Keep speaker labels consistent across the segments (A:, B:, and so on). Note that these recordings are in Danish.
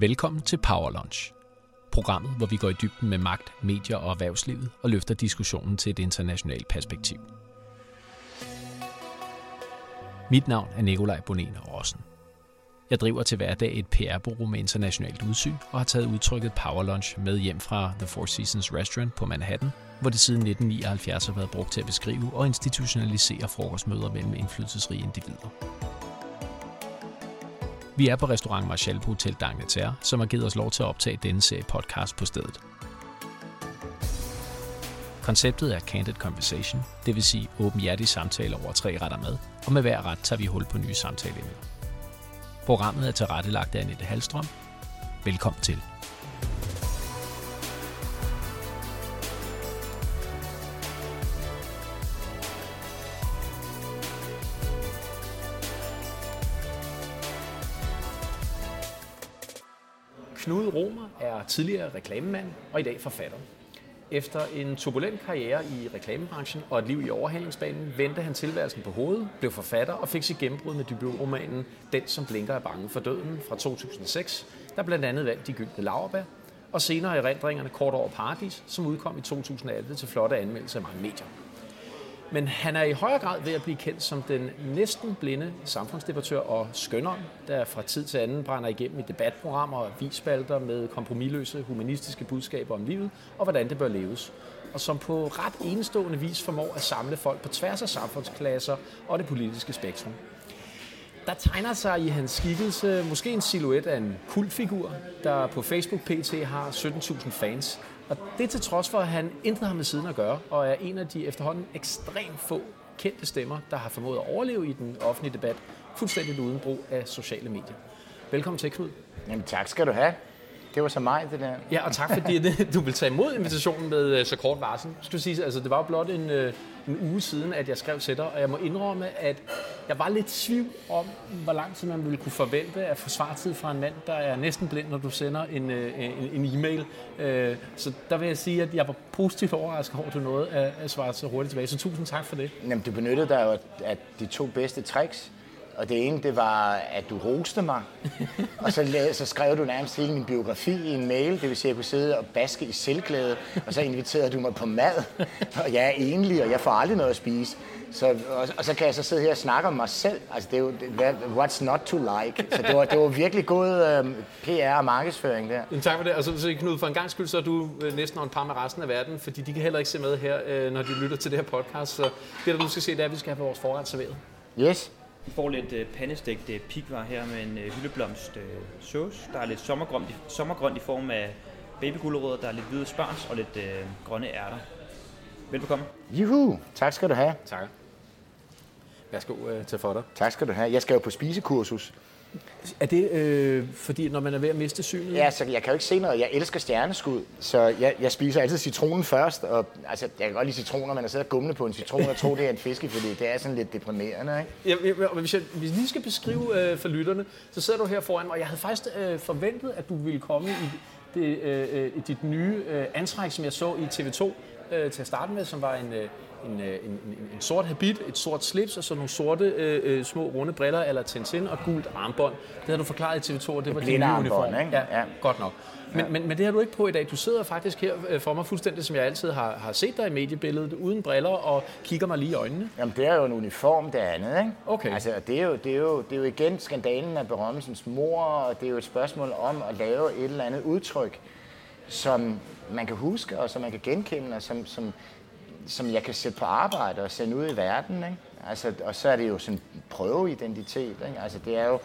A: Velkommen til Power Lunch. Programmet, hvor vi går i dybden med magt, medier og erhvervslivet og løfter diskussionen til et internationalt perspektiv. Mit navn er Nikolaj Bonen Rossen. Jeg driver til hverdag et PR-bureau med internationalt udsyn og har taget udtrykket Power Lunch med hjem fra The Four Seasons Restaurant på Manhattan, hvor det siden 1979 har været brugt til at beskrive og institutionalisere frokostmøder mellem indflydelsesrige individer. Vi er på restaurant Marshall på Hotel D'Angleterre, som har givet os lov til at optage denne serie podcast på stedet. Konceptet er Candid Conversation, det vil sige åbenhjertige samtaler over tre retter med, og med hver ret tager vi hul på nye samtaleemner. Programmet er tilrettelagt af Annette Halstrøm. Velkommen til. Tidligere reklamemand og i dag forfatter. Efter en turbulent karriere i reklamebranchen og et liv i overhalingsbanen, vendte han tilværelsen på hovedet, blev forfatter og fik sit gennembrud med debutromanen Den, som blinker er bange for døden fra 2006, der blandt andet vandt De Gyldne Lauerbær, og senere erindringerne Kort over Paradis, som udkom i 2011 til flotte anmeldelser af mange medier. Men han er i højere grad ved at blive kendt som den næsten blinde samfundsdebattør og skønner, der fra tid til anden brænder igennem i debatprogrammer og visspalter med kompromilløse humanistiske budskaber om livet og hvordan det bør leves. Og som på ret enestående vis formår at samle folk på tværs af samfundsklasser og det politiske spektrum. Der tegner sig i hans skikkelse måske en silhuet af en kultfigur, der på Facebook PT har 17.000 fans, og det til trods for, at han intet har med siden at gøre, og er en af de efterhånden ekstremt få kendte stemmer, der har formået at overleve i den offentlige debat, fuldstændig uden brug af sociale medier. Velkommen til, Knud.
B: Jamen tak skal du have. Det var så mig, det der.
A: Ja, og tak fordi du vil tage imod invitationen med øh, så kort varsel. Skal sige, altså, det var jo blot en, øh, en uge siden, at jeg skrev til dig, og jeg må indrømme, at jeg var lidt tvivl om, hvor lang tid man ville kunne forvente at få svartid fra en mand, der er næsten blind, når du sender en, øh, en, en e-mail. Så der vil jeg sige, at jeg var positivt overrasket over, at du nåede at svare så hurtigt tilbage. Så tusind tak for det.
B: Jamen, du benyttede dig jo af de to bedste tricks. Og det ene, det var, at du roste mig. og så, så skrev du nærmest hele min biografi i en mail. Det vil sige, at jeg kunne sidde og baske i selvglæde. Og så inviterede du mig på mad. og jeg er enlig, og jeg får aldrig noget at spise. Så, og, og så kan jeg så sidde her og snakke om mig selv. Altså, det er jo, what's not to like? Så det var, det var virkelig god um, PR og markedsføring der.
A: Men tak for det. Og så, så Knud, for en gang skyld, så er du øh, næsten en par med resten af verden, fordi de kan heller ikke se med her, øh, når de lytter til det her podcast. Så det, der du skal se, det er, at vi skal have vores forret serveret.
B: Yes.
C: Vi får lidt uh, pandestegt uh, pikvar her med en uh, hyldeblomst uh, sauce. Der er lidt sommergrønt, sommergrønt i form af babygulerødder, der er lidt hvide spars og lidt uh, grønne ærter. Velbekomme.
B: Juhu, tak skal du have.
A: Tak. Værsgo uh, til for dig.
B: Tak skal du have. Jeg skal jo på spisekursus.
A: Er det øh, fordi, når man er ved at miste synet?
B: Ja, så jeg kan jo ikke se noget. Jeg elsker stjerneskud, så jeg, jeg spiser altid citronen først. Og, altså, jeg kan godt lide citroner, men at sidde og gumle på en citron og tro, det er en fiske, fordi det er sådan lidt deprimerende. Ikke?
A: Ja, ja, hvis, jeg, hvis vi lige skal beskrive øh, for lytterne, så sidder du her foran mig, og jeg havde faktisk øh, forventet, at du ville komme i, det, øh, øh i dit nye øh, antræk, som jeg så i TV2 øh, til at starte med, som var en... Øh, en, en, en, en sort habit, et sort slips og så nogle sorte øh, øh, små runde briller eller Tintin og gult armbånd. Det havde du forklaret i TV2, og det var din nye uniform.
B: Ikke? Ja,
A: ja, godt nok. Men, ja. men, men det har du ikke på i dag. Du sidder faktisk her øh, for mig fuldstændig, som jeg altid har, har set dig i mediebilledet, uden briller og kigger mig lige i øjnene.
B: Jamen, det er jo en uniform, det andet, ikke?
A: Okay.
B: Altså, det er, jo, det, er jo, det er jo igen skandalen af berømmelsens mor, og det er jo et spørgsmål om at lave et eller andet udtryk, som man kan huske, og som man kan genkende, og som, som som jeg kan sætte på arbejde og sende ud i verden. Ikke? Altså, og så er det jo sådan prøveidentitet. Ikke? Altså, det er jo,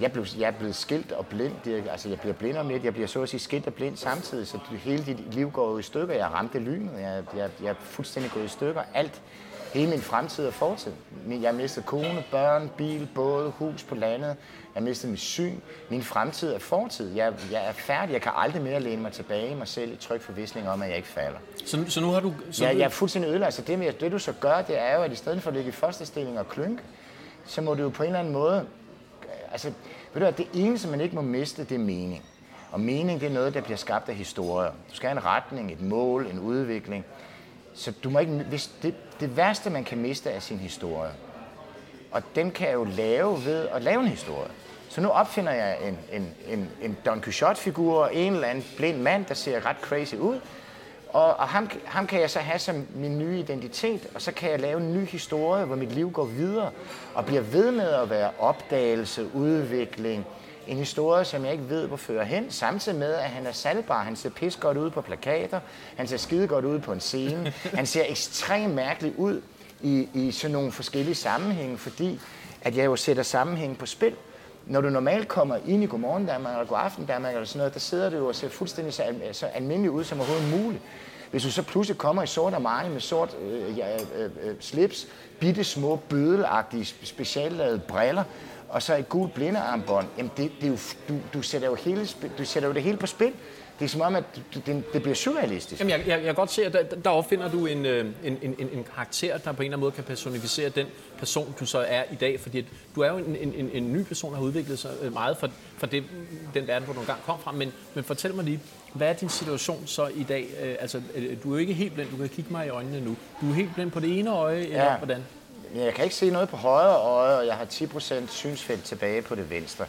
B: jeg, blev, jeg er blevet skilt og blind. Det, altså, jeg bliver blind om lidt. Jeg bliver så at sige skilt og blind samtidig, så det, hele dit liv går i stykker. Jeg ramte lynet. Jeg, jeg, jeg er fuldstændig gået i stykker. Alt, hele min fremtid og fortid. Jeg mistet kone, børn, bil, båd, hus på landet. Jeg har mistet mit syn. Min fremtid er fortid. Jeg, jeg er færdig. Jeg kan aldrig mere læne mig tilbage i mig selv i tryg forvisning om, at jeg ikke falder.
A: Så, så nu har du... Så
B: ja, jeg er fuldstændig ødelagt. Så det, det, du så gør, det er jo, at i stedet for at ligge i første stilling og klynke, så må du jo på en eller anden måde... Altså, ved du hvad, det eneste, man ikke må miste, det er mening. Og mening, det er noget, der bliver skabt af historier. Du skal have en retning, et mål, en udvikling. Så du må ikke, hvis det, det værste, man kan miste, er sin historie. Og den kan jeg jo lave ved at lave en historie. Så nu opfinder jeg en, en, en, en Don Quixote-figur, en eller anden blind mand, der ser ret crazy ud. Og, og ham, ham kan jeg så have som min nye identitet, og så kan jeg lave en ny historie, hvor mit liv går videre og bliver ved med at være opdagelse, udvikling, en historie, som jeg ikke ved, hvor fører hen, samtidig med, at han er salgbar. Han ser pis godt ud på plakater, han ser skide godt ud på en scene, han ser ekstremt mærkeligt ud i, i sådan nogle forskellige sammenhænge, fordi at jeg jo sætter sammenhæng på spil. Når du normalt kommer ind i Godmorgen Danmark eller Godaften Danmark eller sådan noget, der sidder du og ser fuldstændig så, så almindelig ud som overhovedet muligt. Hvis du så pludselig kommer i sort armani med sort øh, øh, øh, slips, bitte små bødelagtige speciallavede briller, og så et gult blindearmbånd, jamen det, det er jo, du, du, sætter jo hele, du sætter jo det hele på spil. Det er som om, at det, det bliver surrealistisk.
A: Jamen, jeg, jeg, jeg kan godt se, at der, der opfinder du en, en, en, en, en karakter, der på en eller anden måde kan personificere den person, du så er i dag. Fordi du er jo en, en, en ny person, der har udviklet sig meget fra, fra det, den verden, hvor du engang kom fra. Men, men fortæl mig lige, hvad er din situation så i dag? Altså, du er jo ikke helt blind, du kan kigge mig i øjnene nu. Du er helt blind på det ene øje, ja. eller hvordan?
B: Jeg kan ikke se noget på højre øje, og jeg har 10% synsfelt tilbage på det venstre.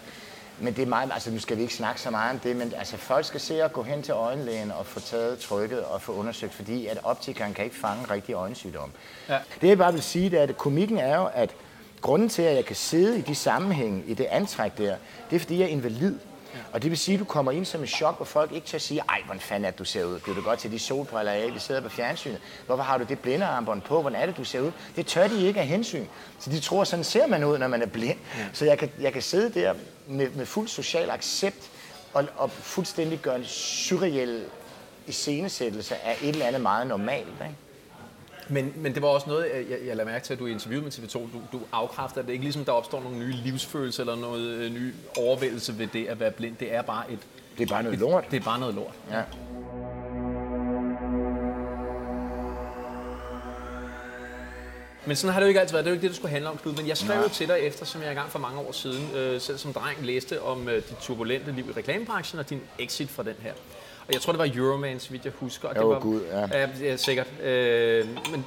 B: Men det er meget, altså nu skal vi ikke snakke så meget om det, men altså folk skal se at gå hen til øjenlægen og få taget trykket og få undersøgt, fordi at optikeren kan ikke fange rigtig øjensygdom. Ja. Det jeg bare vil sige, det er, at komikken er jo, at grunden til, at jeg kan sidde i de sammenhænge, i det antræk der, det er, fordi jeg er invalid. Og det vil sige, at du kommer ind som et chok, hvor folk ikke til at sige, ej, hvordan fanden er det, du ser ud? Bliver du godt til de solbriller af, de sidder på fjernsynet? Hvorfor har du det blindearmbånd på? Hvordan er det, du ser ud? Det tør de ikke af hensyn. Så de tror, sådan ser man ud, når man er blind. Ja. Så jeg kan, jeg kan sidde der med, med fuld social accept og, og fuldstændig gøre en surreal iscenesættelse af et eller andet meget normalt. Ikke?
A: Men, men det var også noget, jeg, jeg lader mærke til, at du i interviewet med TV2, du, du afkræfter, at det ikke ligesom, der opstår nogle nye livsfølelser eller noget øh, ny overvældelse ved det at være blind. Det er bare et...
B: Det er bare noget et, lort.
A: Det er bare noget lort.
B: Ja.
A: Men sådan har det jo ikke altid været. Det er jo ikke det, det skulle handle om, Knud. Men jeg skrev jo til dig efter, som jeg engang for mange år siden, øh, selv som dreng, læste om øh, dit turbulente liv i reklamebranchen og din exit fra den her. Og jeg tror, det var Euroman, så vidt jeg husker. Og
B: det
A: jo, var,
B: Gud, ja.
A: ja. Ja, sikkert. Øh, men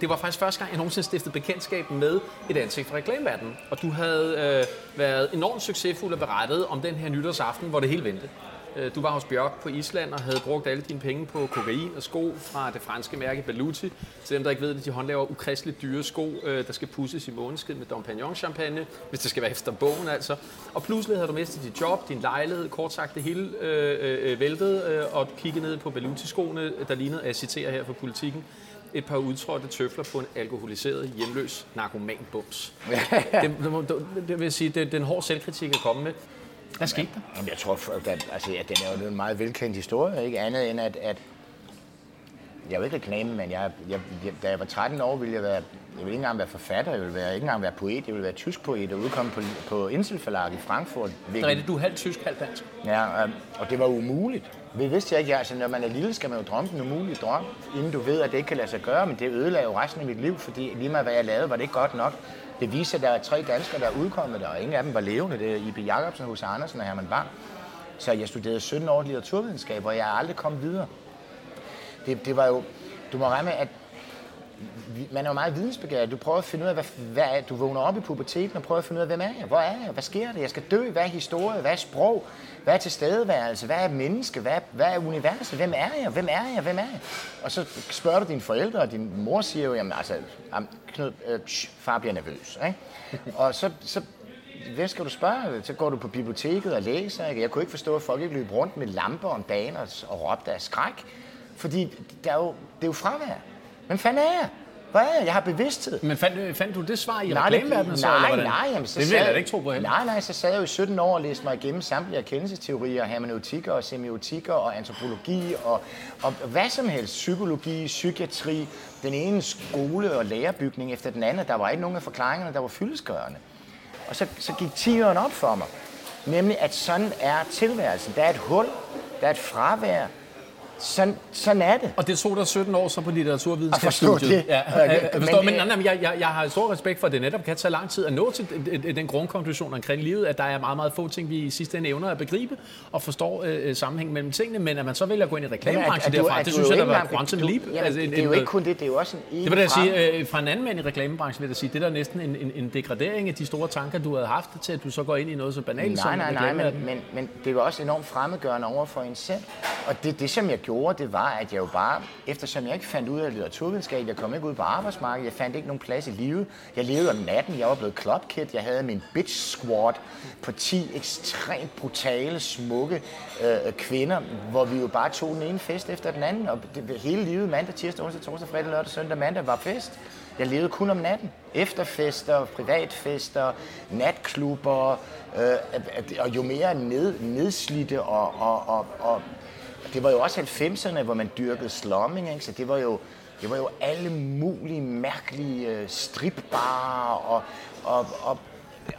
A: det var faktisk første gang, jeg nogensinde stiftede bekendtskab med et ansigt fra reklameverdenen. Og du havde øh, været enormt succesfuld og berettet om den her nytårsaften, hvor det hele vendte. Øh, du var hos Bjørk på Island og havde brugt alle dine penge på kokain og sko fra det franske mærke Baluti. Til dem, der ikke ved det, de håndlaver ukristeligt dyre sko, øh, der skal pusses i måneskid med Dom Pignon champagne, hvis det skal være efter bogen altså. Og pludselig havde du mistet dit job, din lejlighed, kort sagt det hele øh, øh, væltet, øh, og kiggede ned på Baluti-skoene, der lignede, jeg citerer her fra politikken, et par udtrådte tøfler på en alkoholiseret, hjemløs narkoman-bums. det, det, det, vil sige, det, det er en hård selvkritik at komme med. Hvad skete der?
B: Jamen, jeg tror, at, altså, at den er jo en meget velkendt historie, ikke andet end at, at jeg vil ikke reklame, men jeg, jeg, jeg, da jeg var 13 år, ville jeg være, jeg ville ikke engang være forfatter, jeg ville være, ikke engang være poet, jeg ville være tysk poet og udkomme på, på Insel i Frankfurt.
A: Det er rigtigt, du er halvt tysk, halvt dansk.
B: Ja, um, og det var umuligt. Det vidste jeg ikke. Altså, når man er lille, skal man jo drømme den umulige drøm, inden du ved, at det ikke kan lade sig gøre, men det ødelagde jo resten af mit liv, fordi lige meget hvad jeg lavede, var det ikke godt nok. Det viser, at der er tre danskere, der er udkommet der, og ingen af dem var levende. Det er I.B. Jacobsen, hos Andersen og Herman Bang. Så jeg studerede 17 år litteraturvidenskab, og jeg er aldrig kommet videre. Det, det var jo, du må regne med, at man er jo meget vidensbegæret. Du prøver at finde ud af, hvad, hvad er, du vågner op i puberteten og prøver at finde ud af, hvem er jeg? Hvor er jeg? Hvad sker der? Jeg skal dø. Hvad er historie? Hvad er sprog? Hvad er tilstedeværelse? Hvad er menneske? Hvad er, hvad er universet? Hvem er jeg? Hvem er jeg? Hvem er jeg? Og så spørger du dine forældre, og din mor siger jo, jamen altså, Knud, øh, tsh, far bliver nervøs. Ikke? Og så, så hvad skal du spørge? Så går du på biblioteket og læser. Ikke? Jeg kunne ikke forstå, at folk ikke løb rundt med lamper om dagen og, og råbte af skræk. Fordi der er jo, det er jo fravær. Men fanden er jeg? Hvad jeg? Har bevidsthed.
A: Men fandt, fandt du det svar i reklameverdenen
B: så? Nej, eller nej. Jamen,
A: så det vil jeg da ikke tro på heller.
B: Nej, nej, så sad jeg jo i 17 år og læste mig igennem samtlige erkendelsesteorier, hermeneutikker og semiotikker og antropologi og, og hvad som helst. Psykologi, psykiatri, den ene skole- og lærerbygning efter den anden. Der var ikke nogen af forklaringerne, der var fyldeskørende. Og så, så gik 10 op for mig. Nemlig, at sådan er tilværelsen. Der er et hul, der er et fravær, sådan, sådan er det.
A: Og det tog dig 17 år så på
B: At
A: litteraturvidenskabsstudiet.
B: forstå det.
A: Ja, jeg, jeg,
B: men
A: forstår, men, nej, nej, men jeg, jeg, jeg har stor respekt for, at det netop kan tage lang tid at nå til den- grundkonklusion omkring livet, at der er meget, meget få ting, vi i sidste ende evner at begribe og forstår øh, sammenhængen mellem tingene, men at man så vælger at gå ind i reklamebranchen derfra,
B: at
A: det synes jeg, der var quantum leap.
B: Jamen,
A: Altså, en-
B: det er jo ikke kun det, det er jo også en
A: Det vil jeg sige, øh, fra en anden mand i reklamebranchen vil jeg sige, det er der næsten en, en, en degradering af de store tanker, du havde haft, til at du så går ind i noget så banalt som
B: Nej, nej, nej, men, men, men det var også enormt fremmedgørende over for en selv. Og det, det, som jeg gjorde, det var, at jeg jo bare, eftersom jeg ikke fandt ud af litteraturvidenskab, jeg kom ikke ud på arbejdsmarkedet, jeg fandt ikke nogen plads i livet. Jeg levede om natten, jeg var blevet clubkid, jeg havde min bitch squad på 10 ekstremt brutale, smukke øh, kvinder, hvor vi jo bare tog den ene fest efter den anden, og det, hele livet, mandag, tirsdag, onsdag, torsdag, fredag, lørdag, søndag, mandag, var fest. Jeg levede kun om natten. Efterfester, privatfester, natklubber, øh, og jo mere ned, nedslidte og, og, og, og det var jo også 90'erne, hvor man dyrkede slumming, ikke? så det var jo, det var jo alle mulige mærkelige øh, stripbarer, og, og, og,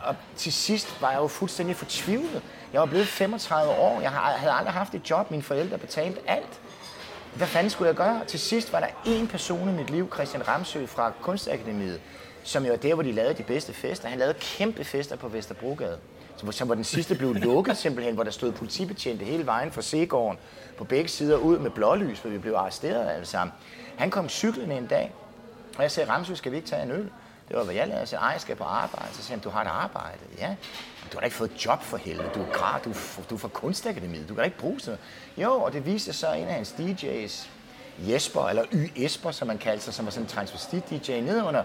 B: og til sidst var jeg jo fuldstændig fortvivlet. Jeg var blevet 35 år, jeg havde aldrig haft et job, mine forældre betalte alt. Hvad fanden skulle jeg gøre? Til sidst var der én person i mit liv, Christian Ramsø fra Kunstakademiet, som jo er der, hvor de lavede de bedste fester. Han lavede kæmpe fester på Vesterbrogade, som, som var den sidste blev lukket simpelthen, hvor der stod politibetjente hele vejen fra Segården på begge sider ud med blålys, hvor vi blev arresteret alle sammen. Han kom cyklende en dag, og jeg sagde, Ramsø, skal vi ikke tage en øl? Det var, hvad jeg lavede. Jeg sagde, ej, jeg skal på arbejde. Så sagde han, du har et arbejde. Ja. "Men Du har da ikke fået et job for helvede. Du er, grad, du, er- du er fra Kunstakademiet. Du kan da ikke bruge sådan noget." Jo, og det viste sig så en af hans DJ's, Jesper, eller Y. Esper, som man kaldte sig, som var sådan en transvestit-DJ, nede under,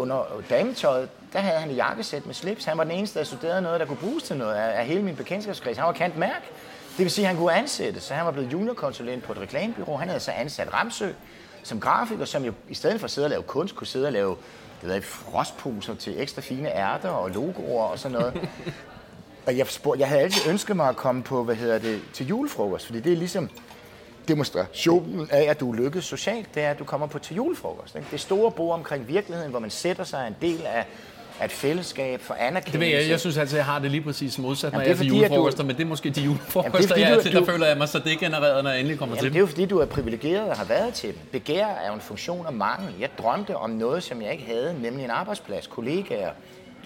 B: under dametøjet, der havde han et jakkesæt med slips. Han var den eneste, der studerede noget, der kunne bruges til noget af, af hele min bekendtskabskreds. Han var kendt mærk. Det vil sige, at han kunne ansættes, så han var blevet juniorkonsulent på et reklamebyrå. Han havde så ansat Ramsø som grafiker, som jo i stedet for at sidde og lave kunst, kunne sidde og lave det ved jeg, frostposer til ekstra fine ærter og logoer og sådan noget. og jeg, spurgte, jeg havde altid ønsket mig at komme på, hvad hedder det, til julefrokost, fordi det er ligesom demonstrationen af, at du lykkedes socialt, det er, at du kommer på til julefrokost. Ikke? Det store bord omkring virkeligheden, hvor man sætter sig en del af, af et fællesskab for anerkendelse.
A: Det ved jeg, jeg synes altid, jeg har det lige præcis modsat, når
B: Jamen,
A: jeg
B: det
A: er
B: er
A: til
B: at du-
A: julefrokoster, men det er måske de julefrokoster,
B: Jamen, det er fordi,
A: jeg er til, der
B: du-
A: føler jeg mig så degenereret, når jeg endelig kommer
B: Jamen,
A: til
B: det er jo fordi, du er privilegeret og har været til dem. Begær er jo en funktion af mangel. Jeg drømte om noget, som jeg ikke havde, nemlig en arbejdsplads, kollegaer,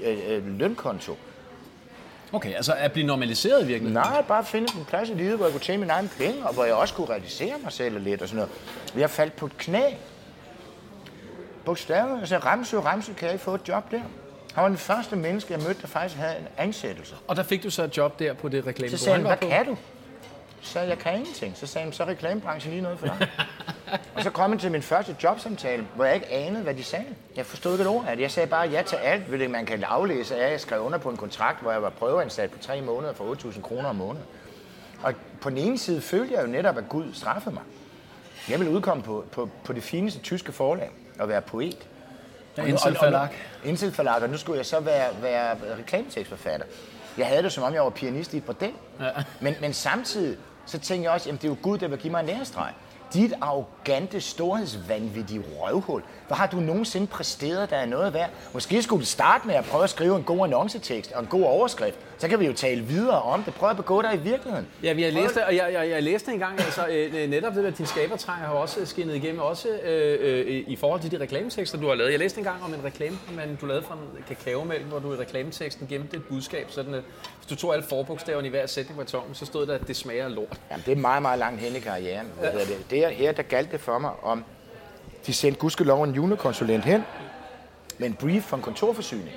B: øh, øh, lønkonto.
A: Okay, altså at blive normaliseret i virkeligheden.
B: Nej, bare finde en plads i livet, hvor jeg kunne tjene mine egne penge, og hvor jeg også kunne realisere mig selv lidt og sådan noget. Jeg faldt på et knæ. Bogstaveligt. Jeg sagde, Ramsø, Ramsø, kan jeg ikke få et job der? Han var den første menneske, jeg mødte, der faktisk havde en ansættelse.
A: Og der fik du så et job der på det reklame.
B: Så sagde han, hvad kan du? Så sagde jeg, kan ingenting. Så sagde han, så er reklamebranchen lige noget for dig. og så kom jeg til min første jobsamtale, hvor jeg ikke anede, hvad de sagde. Jeg forstod ikke et ord af det. Jeg sagde bare ja til alt, hvilket man kan aflæse af. Jeg skrev under på en kontrakt, hvor jeg var prøveansat på tre måneder for 8.000 kroner om måneden. Og på den ene side følte jeg jo netop, at Gud straffede mig. Jeg ville udkomme på, på, på det fineste tyske forlag og være poet.
A: Ja, Insel.
B: Indtil Falak, og nu skulle jeg så være, være reklametekstforfatter. Jeg havde det, som om jeg var pianist i et bordel. Ja. Men, men samtidig, så tænkte jeg også, jamen det er jo Gud, der vil give mig en lærestreg. Dit arrogante, storhedsvanvittige røvhul. Hvad har du nogensinde præsteret, der er noget værd? Måske skulle du starte med at prøve at skrive en god annoncetekst og en god overskrift. Så kan vi jo tale videre om det. Prøv at begå dig i virkeligheden.
A: Ja, vi har læst det, og jeg, jeg, jeg læste engang, altså øh, netop det der, din skabertræng har også skinnet igennem, også øh, øh, i forhold til de reklametekster, du har lavet. Jeg læste engang om en reklame, man, du lavede fra en kakaomælk, hvor du i reklameteksten gemte et budskab, sådan at hvis du tog alle forbogstaverne i hver sætning på tongen, så stod der, at det smager lort.
B: Jamen, det er meget, meget langt hen i karrieren. Hvad hedder det? det her, der galt det for mig om, de sendte gudskelov en juniorkonsulent hen med en brief fra en kontorforsyning.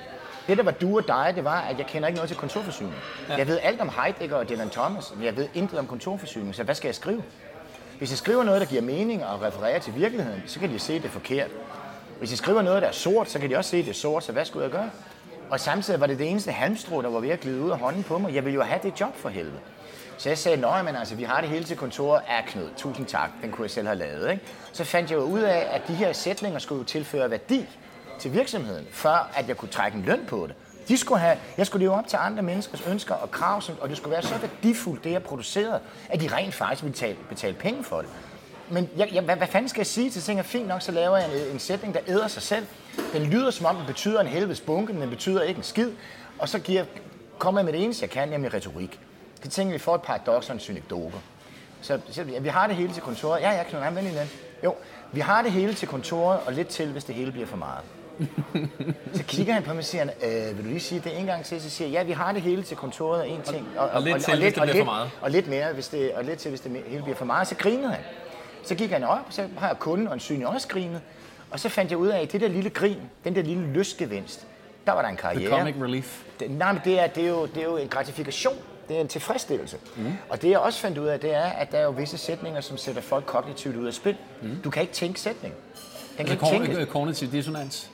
B: Det, der var du og dig, det var, at jeg kender ikke noget til kontorforsyning. Ja. Jeg ved alt om Heidegger og Dylan Thomas, men jeg ved intet om kontorforsyning, så hvad skal jeg skrive? Hvis jeg skriver noget, der giver mening og refererer til virkeligheden, så kan de se, det er forkert. Hvis jeg skriver noget, der er sort, så kan de også se, det er sort, så hvad skulle jeg gøre? Og samtidig var det det eneste halmstrå, der var ved at glide ud af hånden på mig. Jeg ville jo have det job for helvede. Så jeg sagde, nej, men altså, vi har det hele til kontoret. Ja, Knud, tusind tak. Den kunne jeg selv have lavet. Ikke? Så fandt jeg jo ud af, at de her sætninger skulle tilføre værdi til virksomheden, før at jeg kunne trække en løn på det. De skulle have, jeg skulle leve op til andre menneskers ønsker og krav, og det skulle være så værdifuldt, det jeg producerede, at de rent faktisk ville betale, betale penge for det. Men jeg, jeg, hvad, hvad fanden skal jeg sige til ting? Fint nok, så laver jeg en, en sætning, der æder sig selv. Den lyder som om, den betyder en helvedes bunke, men den betyder ikke en skid. Og så giver, kommer jeg med det eneste, jeg kan, nemlig retorik. Det tænker vi får et paradoks og en synekdoke. Så, så vi har det hele til kontoret. Ja, ja, kan han venlig den. Jo, vi har det hele til kontoret, og lidt til, hvis det hele bliver for meget så kigger han på mig og siger, øh, vil du lige sige det en gang til? Så siger jeg, ja, vi har det hele til kontoret og en ting.
A: Og, og lidt til, hvis det bliver
B: lidt,
A: for meget.
B: Og lidt mere, hvis det, og lidt til, hvis det hele bliver for meget. Så grinede han. Så gik han op, og så har jeg kunden og en syn også grinet. Og så fandt jeg ud af, at det der lille grin, den der lille lystgevinst, der var der en karriere.
A: The comic relief.
B: Det, nej, men det er, det, er jo, det er jo en gratifikation. Det er en tilfredsstillelse. Mm. Og det jeg også fandt ud af, det er, at der er jo visse sætninger, som sætter folk kognitivt ud af spil. Mm. Du kan ikke tænke sætning. Den kan
A: Altså
B: ikke tænke.
A: cognitive dissonans.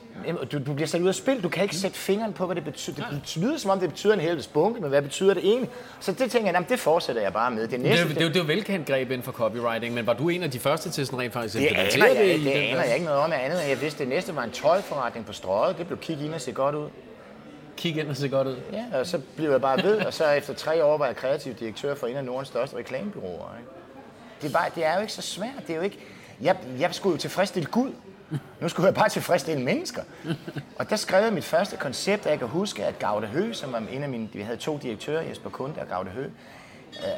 B: Du, du bliver sat ud af spil. Du kan ikke sætte fingeren på, hvad det betyder. Det lyder som om, det betyder en helvedes bunke, men hvad betyder det egentlig? Så det tænker jeg, jamen, det fortsætter jeg bare med. Det
A: Det
B: næste,
A: er, det, er, jo- det er jo velkendt greb inden for copywriting, men var du en af de første til sådan rent faktisk
B: det, aner jeg, det
A: den
B: aner jeg ikke noget om. Andet, jeg vidste, det næste var en tøjforretning på strøget. Det blev kig ind og se godt ud.
A: Kig ind og se godt ud.
B: Ja, og så blev jeg bare ved, og så efter tre år var jeg kreativ direktør for en af Nordens største reklamebyråer. Ikke? Det, er bare, det er jo ikke så svært. Det er jo ikke... Jeg, jeg skulle jo tilfredsstille Gud. Nu skulle jeg bare tilfredsstille mennesker. Og der skrev jeg mit første koncept, og jeg kan huske, at Gavde Hø, som var en af mine... Vi havde to direktører, Jesper Kunde og Gavde Hø. Øh,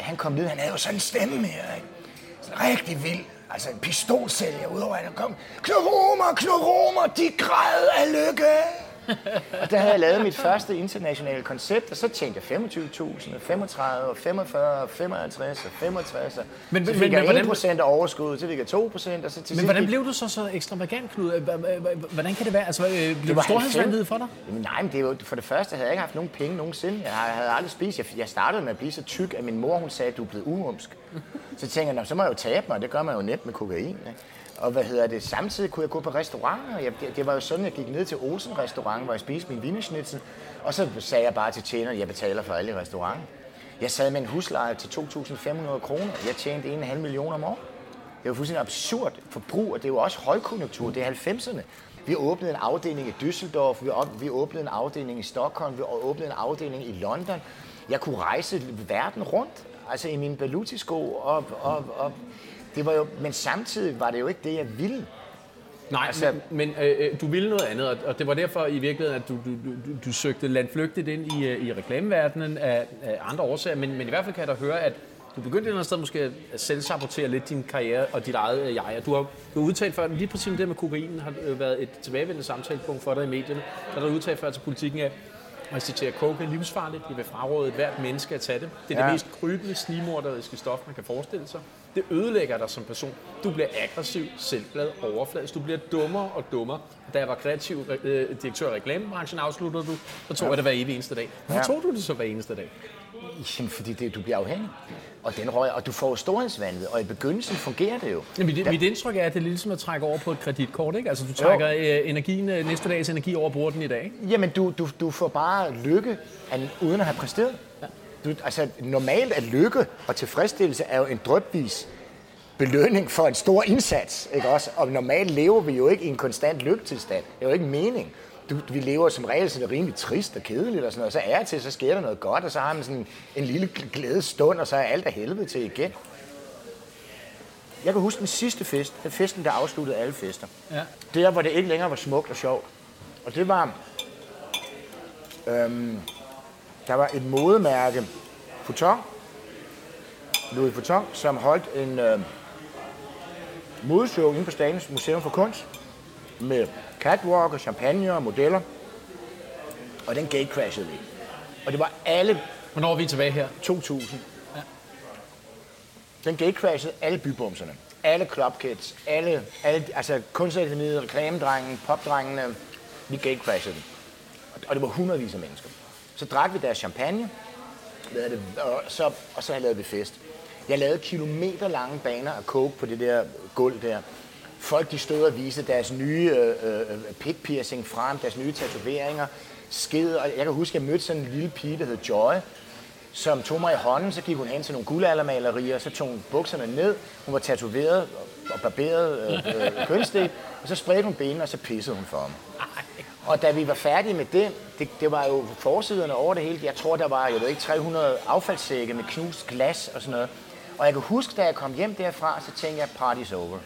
B: han kom ned, han havde jo sådan en stemme her, ikke? Sådan rigtig vild. Altså en pistolsælger udover, han kom. Knud Romer, de græd af lykke. Og der havde jeg lavet mit første internationale koncept, og så tjente jeg 25.000, og 35, og 45, og 55, og 65. Og
A: Men-
B: så
A: men-
B: fik
A: men
B: jeg
A: hvordan-
B: 1% af overskud, så fik jeg 2%, og så til
A: Men
B: sidst
A: hvordan
B: gik-
A: blev du så så ekstravagant, Knud? Hvordan kan det være? Altså, øh, blev
B: Det var
A: storhedsvanvid
B: 90.
A: for dig?
B: Jamen, nej, men det jo, for det første havde jeg ikke haft nogen penge nogensinde. Jeg havde aldrig spist. Jeg, jeg startede med at blive så tyk, at min mor hun sagde, at du er blevet uumsk. Så tænkte jeg, "Nå, så må jeg jo tabe mig, det gør man jo nemt med kokain. Ikke? Og hvad hedder det? Samtidig kunne jeg gå på restauranter. Jeg, det, det, var jo sådan, jeg gik ned til Olsen restaurant, hvor jeg spiste min wienerschnitzel. Og så sagde jeg bare til tjeneren, at jeg betaler for alle i restauranten. Jeg sad med en husleje til 2.500 kroner. Jeg tjente 1,5 millioner om året. Det var fuldstændig absurd forbrug, og det er jo også højkonjunktur. Det er 90'erne. Vi åbnede en afdeling i Düsseldorf, vi, op, vi åbnede en afdeling i Stockholm, vi åbnede en afdeling i London. Jeg kunne rejse verden rundt, altså i mine Baluti-sko, og, og, og det var jo, men samtidig var det jo ikke det, jeg ville.
A: Nej,
B: Altså-
A: men, men øh, du ville noget andet, og- det var derfor i virkeligheden, at du, du, du, du- søgte landflygtigt ind i, øh, i reklameverdenen af, af andre årsager, men, men i hvert fald kan jeg da høre, at du begyndte et eller andet sted måske at selvsabotere lidt din karriere og dit eget øh, jeg. Og Du har, du har udtalt før, lige præcis det med kokain har øh, været et tilbagevendende samtalepunkt for dig i medierne. Der har du udtalt før til politikken af, og jeg citerer, coke er livsfarligt. Jeg vil fraråde et hvert menneske at tage det. Det er. Ja. det mest krybende, snigmorderiske stof, man kan forestille sig. Det ødelægger dig som person. Du bliver aggressiv, selvglad, overfladisk. Du bliver dummere og dummere. Da jeg var kreativ øh, direktør i reklamebranchen, afsluttede du, så tog ja. jeg det hver evig eneste dag. Hvorfor
B: Ja.
A: tog du det så hver eneste dag?
B: Jamen, fordi det, du bliver afhængig. Og, den røg, og du får jo storhedsvandet, og i begyndelsen fungerer det jo.
A: Ja, mit, mit indtryk er, at det er lidt som at trække over på et kreditkort, ikke? Altså, du trækker øh, energien, øh, næste dags energi over og bruger den i dag, ikke?
B: Jamen, du, du, du får bare lykke an, uden at have præsteret. Du, altså, normalt er lykke og tilfredsstillelse er jo en drøbvis belønning for en stor indsats. Ikke også? Og normalt lever vi jo ikke i en konstant lykketilstand. Det er jo ikke mening. Du, vi lever som regel sådan rimelig trist og kedeligt og sådan noget. Så er til, så sker der noget godt, og så har man sådan en lille glædestund, og så er alt af helvede til igen. Jeg kan huske den sidste fest, den festen, der afsluttede alle fester.
A: Ja.
B: Der, hvor det ikke længere var smukt og sjovt. Og det var, øhm, der var et modemærke, Vuitton, Louis Vuitton, som holdt en øh, modeshow inde på Statens Museum for Kunst, med catwalk og champagne og modeller. Og den gatecrashede vi. Og det var alle
A: Hvornår er vi tilbage her?
B: 2000. Den gatecrashede alle bybumserne. Alle clubkids, alle, alle altså kunstakademiet, reklamedrengen, popdrengene, vi gatecrashede dem. Og det var hundredvis af mennesker. Så drak vi deres champagne, lavede det, og, så, og så lavede vi fest. Jeg lavede kilometer lange baner af coke på det der gulv der. Folk de stod og viste deres nye øh, øh, pig piercing frem, deres nye tatoveringer, sked. Og jeg kan huske, at jeg mødte sådan en lille pige, der hed Joy, som tog mig i hånden, så gik hun hen til nogle guldaldermalerier, så tog hun bukserne ned, hun var tatoveret og- barberet øh, øh, kønsdel, og så spredte hun benene, og så pissede hun for mig. Og da vi var færdige med det, det, det var jo forsiderne over det hele. Jeg tror, der var, jeg ved ikke, 300 affaldssække med knust glas og sådan noget. Og jeg kan huske, da jeg kom hjem derfra, så tænkte jeg, party's over.